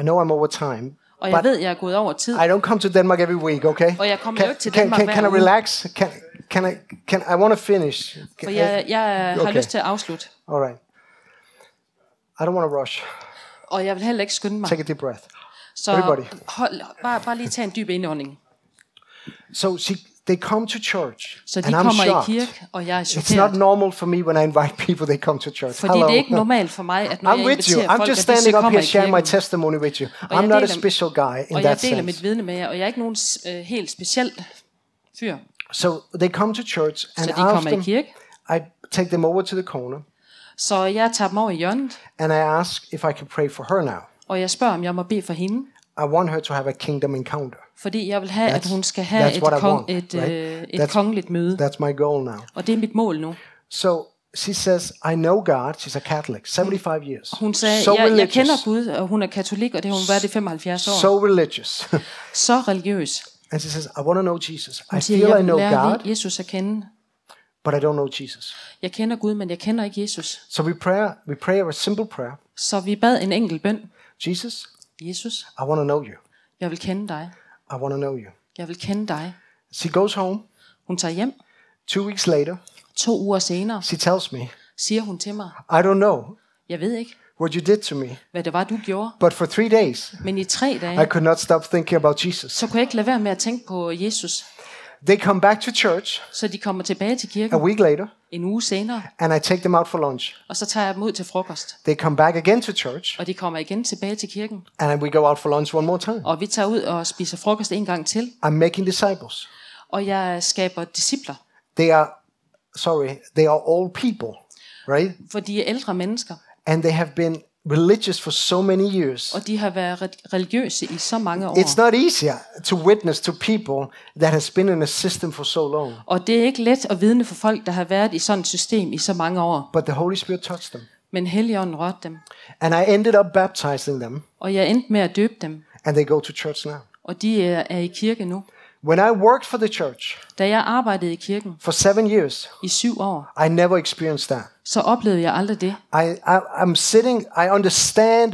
I know I'm over time, Og jeg ved, jeg er gået over tid. I don't come to Denmark every week, okay? Og jeg kommer Can, jo ikke til can, Danmark can, hver can I relax? Can, can I, can, I want to finish. Can- jeg, jeg har Okay. lyst til at afslutte. All right. I don't want to rush. Og jeg vil heller ikke skynde mig. Take a deep breath. Så everybody. hold, bare, bare lige tage en dyb indånding. So she, they come to church, Så de and I'm kommer i shocked. kirke, og jeg er It's not chokeret. normal for me when I invite people, they come to church. Fordi det er ikke normalt for mig, at når I'm jeg with you. inviterer I'm folk, just at de standing up here i sharing my testimony with you. Og I'm not a special guy in Og that jeg deler mit sense. vidne med jer, og jeg er ikke nogen øh, helt speciel fyr. So they come to church, Så and de kommer i kirke. I take them over to the corner, Så jeg tager dem over i hjørnet, and I ask if I can pray for her now. og jeg spørger, om jeg må bede for hende. I want her to have a kingdom encounter. Fordi jeg vil have, at That's- hun skal have et, kong, want, et, right? øh, et That's- kongeligt møde. That's my goal now. Og det er mit mål nu. So she says, I know God. She's a Catholic, 75 years. Hun sagde, so jeg, jeg kender Gud, og hun er katolik, og det har hun været i 75 år. So religious. Så religiøs. And she says, I want to know Jesus. I Hun siger, feel jeg I know God, Jesus at kende. but I don't know Jesus. Jeg kender Gud, men jeg kender ikke Jesus. So we pray, we pray a simple prayer. Så vi bad en enkelt bøn. Jesus, Jesus, I want to know you. jeg vil kende dig. I want to know you. Jeg vil kende dig. She goes home. Hun tager hjem. Two weeks later, To uger senere she tells me, siger hun til mig, I don't know jeg ved ikke, what you did to me, hvad det var, du gjorde. but for three days, Men i tre I dage, could not stop thinking about Jesus. så kunne jeg ikke lade være med at tænke på Jesus. They come back to church Så de kommer tilbage til a kirken week later, en uge senere, and I take them out for lunch. og så tager jeg dem ud til frokost. They come back again to church, Og de kommer igen tilbage til kirken. and we go out for lunch one more time. Og vi tager ud og spiser frokost en gang til. I'm making disciples. Og jeg skaber discipler, They are, sorry, they are all people, right? for de er ældre mennesker. And they have been religious for so many years. Og de har været re- religiøse i så mange år. It's not easier to witness to people that has been in a system for so long. Og det er ikke let at vidne for folk, der har været i sådan et system i så mange år. But the Holy Spirit touched them. Men Helligånden rørte dem. And I ended up baptizing them, Og jeg endte med at døbe dem. and they go to church now. Og de er, er i kirke nu. When I worked for the church Da jeg arbejdede i kirken for seven years, i syv år, I never experienced that. så oplevede jeg aldrig det. I, I I'm sitting. I understand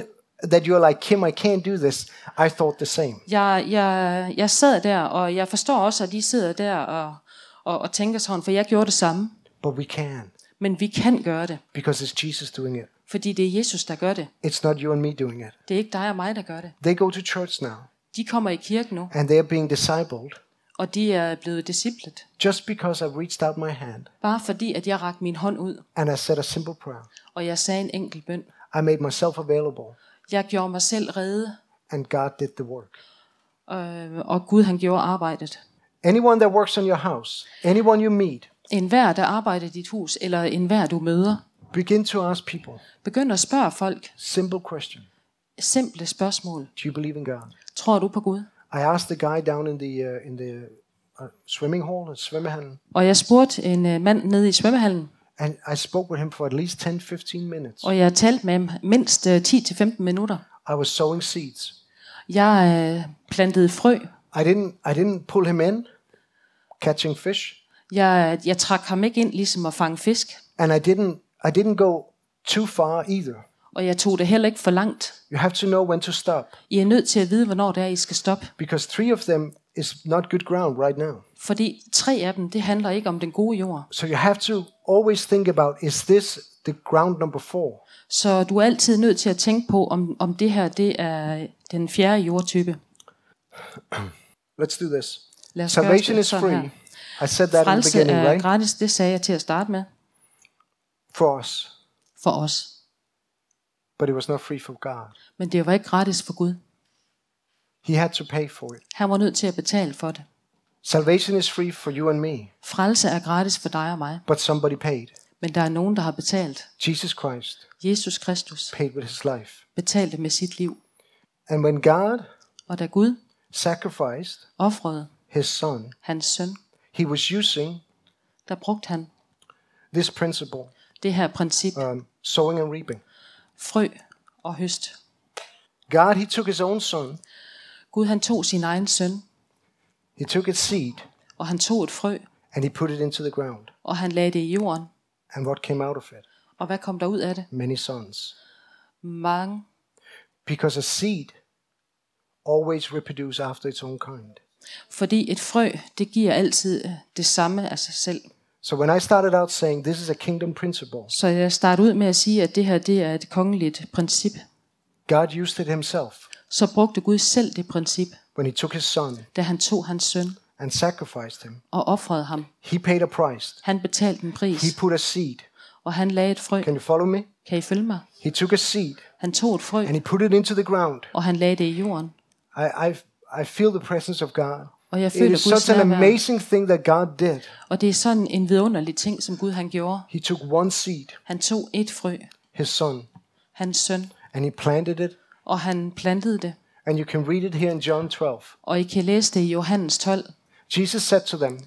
that you're like Kim. I can't do this. I thought the same. Jeg, jeg, jeg sad der, og jeg forstår også, at de sidder der og, og, og tænker sådan, for jeg gjorde det samme. But we can Men vi kan gøre det, because it's Jesus doing it. fordi det er Jesus, der gør det. It's not you and me doing it. Det er ikke dig og mig, der gør det. They go to church now, De kommer i kirke nu, and they are being discipled og de er blevet disciplet. just because I reached out my hand Bare fordi, at jeg rakte min hånd ud, and I said a simple prayer. og jeg sagde en enkelt bøn. I made myself available, Jeg gjorde mig selv redde, and God did the work. øh, og Gud han gjorde arbejdet. Anyone that works in your house, anyone you meet, En hver, der arbejder i dit hus, eller en hver, du møder, begin to ask people begynd at spørge folk simple question: simple spørgsmål. Do you believe in God? Tror du på Gud? I asked the guy down in the uh, in the uh, swimming hall, the svømmehallen, Og jeg spurgte en øh, mand nede i svømmehallen, and I spoke with him for at least 10-15 minutes. og jeg talte med ham mindst øh, 10-15 minutter. I was sowing seeds. Jeg øh, plantede frø. I didn't I didn't pull him in, catching fish, Jeg, jeg trak ham ikke ind ligesom at fange fisk, and I didn't I didn't go too far either. Og jeg tog det heller ikke for langt. You have to know when to stop I er nødt til at vide, hvornår det er, I skal stoppe. because three of them is not good ground right now. Fordi tre af dem, det handler ikke om den gode jord. So you have to always think about is this the ground number four? Så du er altid nødt til at tænke på, om, om det her det er den fjerde jordtype. Let's do this. Lad os Salvation is free. her. I said that in the Frelse beginning, right? gratis, det sagde jeg til at starte med, For us. for os. But it was not free for God. Men det var ikke gratis for Gud. He had to pay for it. Han var nødt til at betale for det. Salvation is free for you and me, Frelse er gratis for dig og mig, but somebody paid. men der er nogen, der har betalt. Jesus Christ Jesus Kristus paid with his life. betalte med sit liv. And when God Og da Gud sacrificed offrede his son, hans søn, he was using der brugte han this principle det her princip, um, sowing and reaping. Frø og høst. God, he took his own son, Gud han tog sin egen søn, he took its seed, og han tog et frø, and he put it into the ground. og han lagde det i jorden. And what came out of it? Og hvad kom der ud af det? Many sons. Mange. Because a seed always reproduces after its own kind. Fordi et frø, det giver altid det samme af sig selv. So when I started out saying this is a kingdom principle, Så jeg starter ud med at sige, at det her det er et kongeligt princip. God used it himself Så brugte Gud selv det princip, when he took his son da han tog hans søn and sacrificed him. og offrede ham. He paid a price. Han betalte en He pris, put a seed. og han lagde et frø. Can you follow me? Kan I følge mig? He took a seed Han tog et frø, and he put it into the ground. og han lagde det i jorden. I, I, I feel the presence of God. Og jeg It føler is Guds such an nærvær. amazing thing that God did. Og det er sådan en vidunderlig ting, som Gud han gjorde. He took one seed, Han tog et frø, his son, hans søn, and he planted it. og han plantede det. And you can read it here in John 12. Og I kan læse det i Johannes 12. Jesus said to them,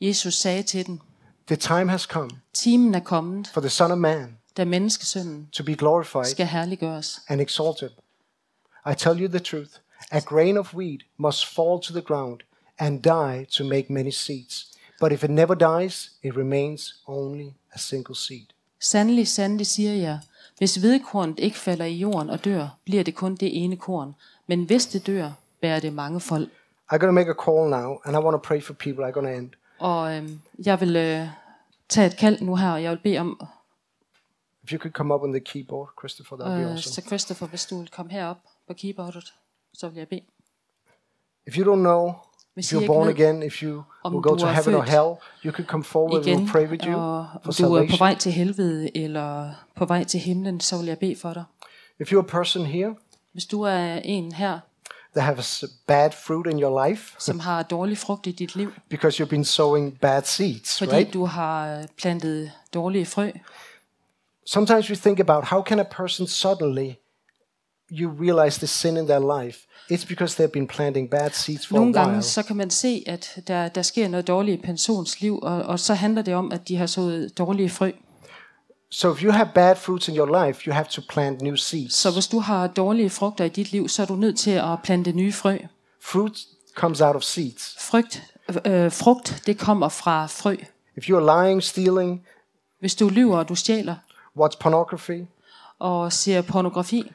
Jesus sagde til den, The time has come timen er kommet, for the Son of Man da menneskesønnen to be glorified skal herliggøres. and exalted. I tell you the truth a grain of wheat must fall to the ground and die to make many seeds. But if it never dies, it remains only a single seed. Sandelig, sandelig siger jeg, hvis hvedekornet ikke falder i jorden og dør, bliver det kun det ene korn. Men hvis det dør, bærer det mange folk. I'm going to make a call now, and I want to pray for people. I'm going to end. Og øhm, jeg vil øh, tage et kald nu her, og jeg vil bede om, If you could come up on the keyboard, Christopher, that would be øh, awesome. så Christopher, hvis du vil komme herop på keyboardet, så vil jeg bede. If you don't know Hvis if you're born again, if you will go to heaven or hell, you could come forward. igen, We'll pray with you og for om du er på salvation. vej til helvede eller på vej til himlen, så vil jeg bede for dig. If you're a person here Hvis du er en her, that has bad fruit in your life som har dårlig frugt i dit liv, because you've been sowing bad seeds, fordi right? du har plantet dårlige frø, Sometimes we think about how can a person suddenly you realize the sin in their life. It's because they've been planting bad seeds for Nogle a gange while. så kan man se, at der, der sker noget dårligt i persons liv, og, og så handler det om, at de har sået dårlige frø. So if you have bad fruits in your life, you have to plant new seeds. Så hvis du har dårlige frugter i dit liv, så er du nødt til at plante nye frø. Fruit comes out of seeds. Frygt, øh, frugt, det kommer fra frø. If you're lying, stealing, Hvis du lyver, og du stjæler, watch pornography, og ser pornografi,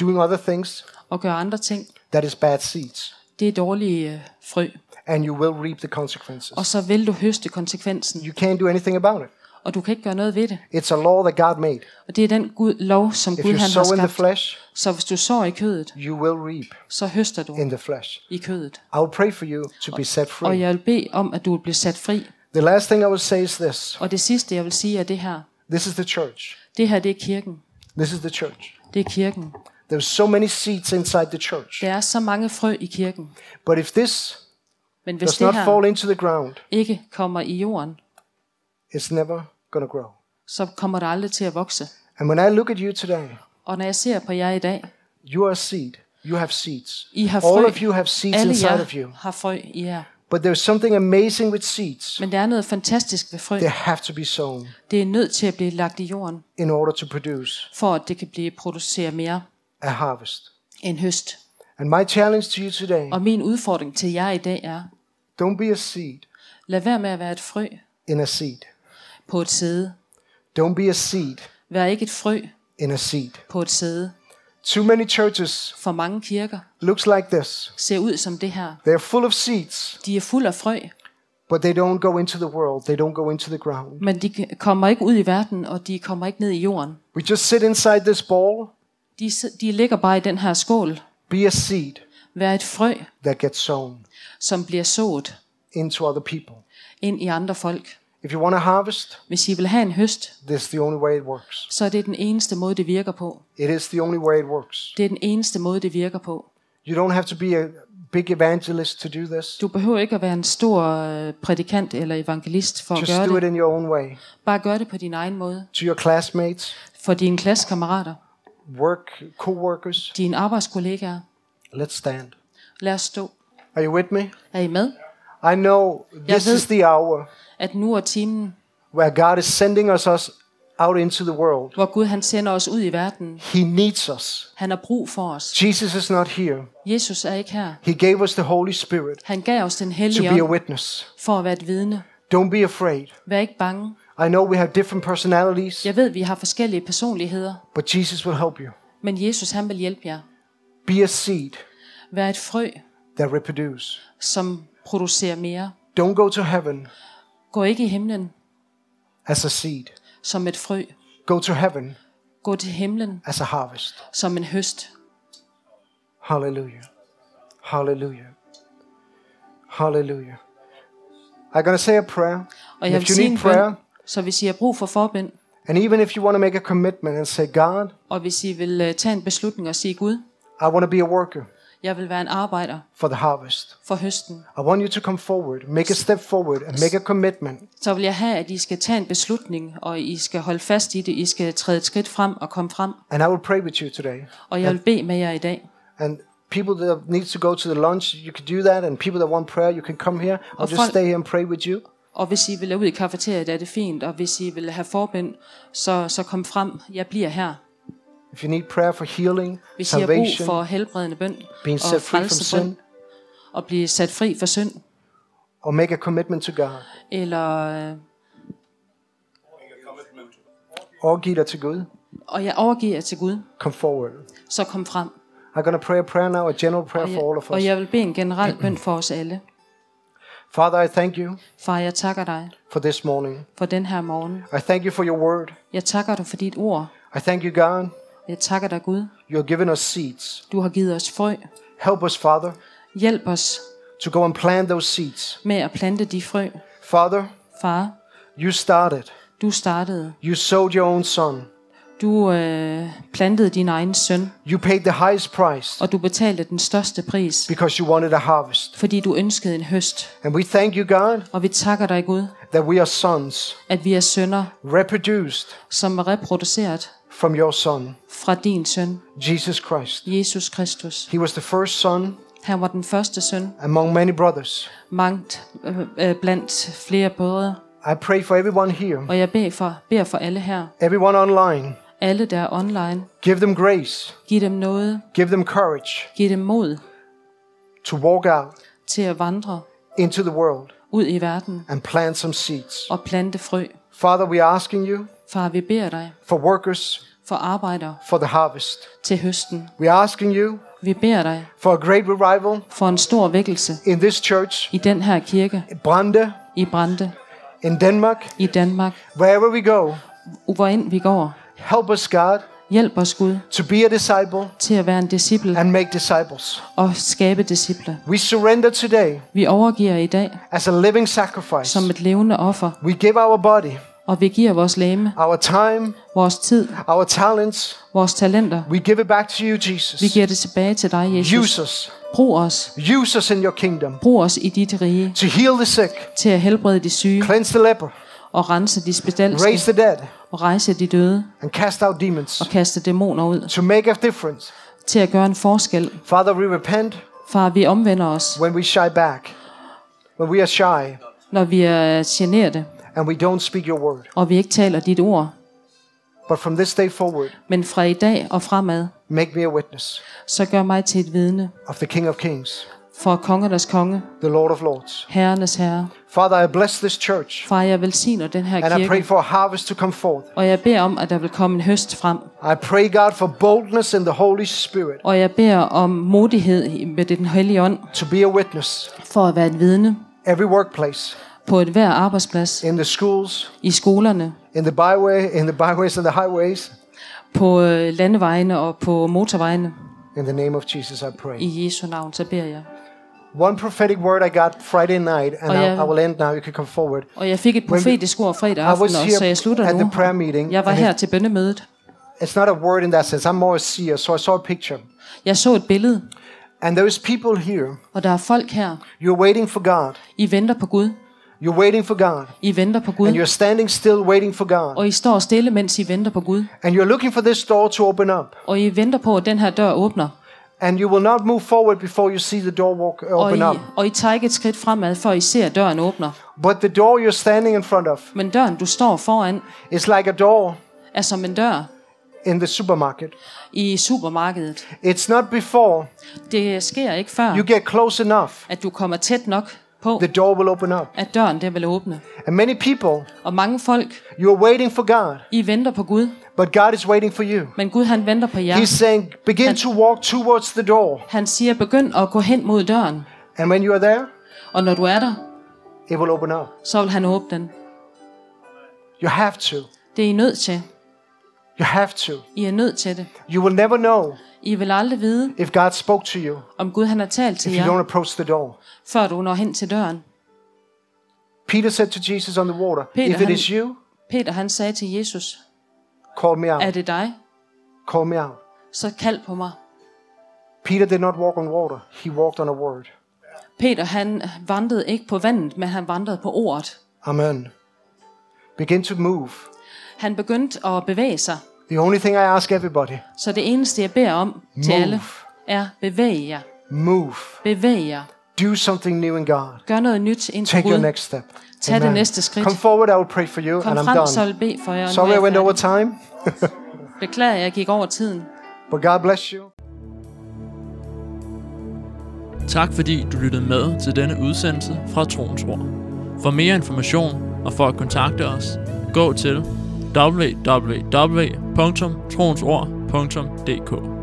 doing other things, og gør andre ting, that is bad seeds. det er dårlige øh, frø. And you will reap the consequences. Og så vil du høste konsekvensen, You can't do anything about it. og du kan ikke gøre noget ved det. It's a law that God made. Og det er den Gud, lov, som If Gud han har sow in the skabt. flesh, Så hvis du sår i kødet, you will reap så høster du in the flesh. i kødet. I will pray for you to be set Og free. jeg vil bede om, at du vil blive sat fri. The last thing I will say is this Og det sidste, jeg vil sige, er det her. this is the church. Det her, det er kirken. This is the church. Det er kirken. There's so many seeds inside the church. Der er så mange frø i kirken. But if this Men hvis does det not her fall into the ground, ikke kommer i jorden, it's never going to grow. så kommer det aldrig til at vokse. And when I look at you today, Og når jeg ser på jer i dag, you are a seed. You have seeds. I har All frø. of you have seeds alle inside of you. har frø i jer. But there's something amazing with seeds. Men der er noget fantastisk ved frø. They have to be sown Det er nødt til at blive lagt i jorden, in order to produce for at det kan blive producere mere a harvest. end høst. And my challenge to you today Og min udfordring til jer i dag er, don't be a seed lad være med at være et frø in a seed. på et sæde. Don't be a seed Vær ikke et frø in a seed. på et sæde. Too many churches For mange kirker looks like this. ser ud som det her. They're full of seeds, De er fuld af frø, but they don't go into the world. They don't go into the ground. men de kommer ikke ud i verden, og de kommer ikke ned i jorden. We just sit inside this bowl, De, de ligger bare i den her skål. be a seed Vær et frø, that gets sown som bliver sået into other people. ind i andre folk. If you want to harvest, Hvis I vil have en høst, this is the only way it works. så er det den eneste måde, det virker på. It is the only way it works. Det er den eneste måde, det virker på. You don't have to be a big evangelist to do this. Du behøver ikke at være en stor øh, prædikant eller evangelist for at Just gøre do it det. in your own way. Bare gør det på din egen måde. To your classmates, For dine klassekammerater, work co-workers, dine arbejdskollegaer. let's stand. Lad os stå. Are you with me? Er I med? I know this ved- is the hour At nu er timen, where God is sending us, us out into the world. hvor Gud han sender os ud i verden. He needs us. Han har brug for os. Jesus is not here. Jesus er ikke her. He gave us the Holy Spirit Han gav os den to hellige be a ånd witness. for at være et vidne. Don't be afraid. Vær ikke bange. I know we have different personalities, Jeg ved, vi har forskellige personligheder, but Jesus will help you. men Jesus han vil hjælpe jer. Be a seed Vær et frø, that reproduce. som producerer mere. Don't go to heaven Gå ikke i himlen as a seed. som et frø. Go to heaven Gå til himlen as a harvest. som en høst. Hallelujah. Hallelujah. Hallelujah. I'm going to say a prayer. Og jeg if you need prayer, så hvis I har brug for forbind, and even if you want to make a commitment and say, God, og hvis I vil øh, tage en beslutning og sige, Gud, I want to be a worker jeg vil være en arbejder for the harvest. for høsten, I want you to come forward, make a step forward, and make a commitment. så vil jeg have, at I skal tage en beslutning, og I skal holde fast i det. I skal træde et skridt frem og komme frem. And I will pray with you today. Og jeg vil bede med jer i dag. And people that need to go to the lunch, you can do that. And people that want prayer, you can come here. I'll Og just stay here and pray with you. Og hvis I vil ud i kafeteriet, er det fint. Og hvis I vil have forbind, så, så kom frem. Jeg bliver her. If you need prayer for healing, Hvis I har brug salvation, for helbredende bøn being og set free from sin, og blive sat fri for synd, or make a commitment to God, eller, øh, or give it to God, og jeg overgiver til Gud, come forward. så kom frem. I'm going to pray a prayer now, a general prayer Og for all jeg, of og us. jeg vil bede en generel bøn for os alle. Father, I thank you Far, jeg takker dig for this morning. for den her morgen. I thank you for your word. Jeg takker dig for dit ord. I thank you, God. Jeg takker dig, Gud. You have given us seeds. Du har givet os frø. Help us, Father, Hjælp os to go and plant those seeds. med at plante de frø. Father, Far, you started. du startede. You sowed your own son. Du øh, plantede din egen søn, You paid the highest price og du betalte den største pris, because you wanted a harvest. fordi du ønskede en høst. And we thank you, God, Og vi takker dig, Gud, that we are sons, at vi er sønner, reproduced som er reproduceret from your son, fra din søn, Jesus Christ. Jesus Kristus. He was the first son Han var den første søn, among many brothers. mangt øh, øh, blandt flere brødre. I pray for everyone here, Og jeg beder for, beder for alle her, everyone online. Alle der er online. Give them grace, Giv dem noget, give them courage giv dem mod to walk out til at vandre into the world ud i verden and plant some seeds. og plante frø. Father, we are asking you Far, vi beder dig for workers for arbejdere for the harvest. til høsten. We are asking you Vi beder dig for a great revival for en stor vækkelse in this church, i den her kirke Brande, i Brande in Denmark, i Danmark, wherever we go. hvor ind vi går. Help us, God, Hjælp os, Gud, to be a disciple til at være en disciple and make disciples. og skabe disciple. We surrender today Vi overgiver i dag as a living sacrifice. som et levende offer, We give our body, og vi giver vores læme, our time, vores tid, our talents. vores talenter. We give it back to you, Vi Jesus. giver det tilbage til dig, Jesus. Use us. Brug os. Use us in your kingdom Brug os i dit rige to heal the sick, til at helbrede de syge cleanse the leper, og rense de spedalske raise the dead, og rejse de døde and cast out demons og kaste dæmoner ud to make a difference. til at gøre en forskel. Father, we repent Far, vi omvender os, when we shy back, when we are shy når vi er generede, and we don't speak your word. og vi ikke taler dit ord. But from this day forward, Men fra i dag og fremad, make me a witness så gør mig til et vidne of the King of Kings for kongernes konge, the Lord of Lords. herrenes herre. Father, I bless this church Far, jeg velsigner den her and I pray kirke, for a harvest to come forth. og jeg beder om, at der vil komme en høst frem. I pray, God, for boldness in the Holy Spirit Og jeg beder om modighed med den hellige ånd, to be a witness for at være et vidne every workplace, på et hver arbejdsplads, in the schools, i skolerne, in the byway, in the byways and the highways. på øh, landevejene og på motorvejene. In the name of Jesus, I pray. I Jesu navn, så beder jeg. One prophetic word I got Friday night, and Oh, I. I will end now. You can come forward. Og jeg fik et profetisk ord fredag aften også, så jeg slutter at the nu. prayer meeting. Jeg var and her it- til bønnemødet. It's not a word in that sense. I'm more a seer, so I saw a picture. Jeg så et billede, And there's people here. og der er folk her. You're waiting for God. I venter på Gud. You're waiting for God. I venter på And Gud. you're standing still waiting for God. Og I står stille, mens I venter på Gud. And you're looking for this door to open up. Og I venter på, at den her dør åbner. And you will not move forward before you see the door walk, uh, Og open I, up. og I tager ikke et skridt fremad, før I ser, døren åbner. But the door you're standing in front of Men døren, du står foran, is like a door er som en dør in the supermarket. i supermarkedet. It's not before Det sker ikke før, you get close enough, at du kommer tæt nok på, the door will open up. at døren der vil åbne. And many people, Og mange folk, you're waiting for God, I venter på Gud, but God is waiting for you. men Gud han venter på jer. He's saying, begin And- to walk towards the door. Han siger, begynd at gå hen mod døren. And when you are there, Og når du er der, it will open up. så vil han åbne den. You have to. Det er I nødt til. You have to. I er nødt til det. You will never know I vil aldrig vide, if God spoke to you om Gud han har talt til if you don't jer, approach the door. før du når hen til døren. Peter said to Jesus on the water, Peter, If it han- is you, Peter han sagde til Jesus, call me er det dig? Call me out. Så kald på mig. Peter did not walk on water, he walked on a word. Peter han vandrede ikke på vandet, men han vandrede på ordet. Amen. Begin to move. Han begyndte at bevæge sig. The only thing I ask everybody Så det eneste, jeg beder om til Move. alle, er bevæg jer. move. Bevæg jer. Do something new in God. Gør noget nyt ind for Take your next step. Tag det næste skridt. Come forward, I will pray for you, Kom and I'm frem, så done. vil jeg bede for jer. er Sorry I went over time, Beklager, jeg gik over tiden. but God bless you. Tak fordi du lyttede med til denne udsendelse fra Troens Ord. For mere information og for at kontakte os, gå til www.troensord.dk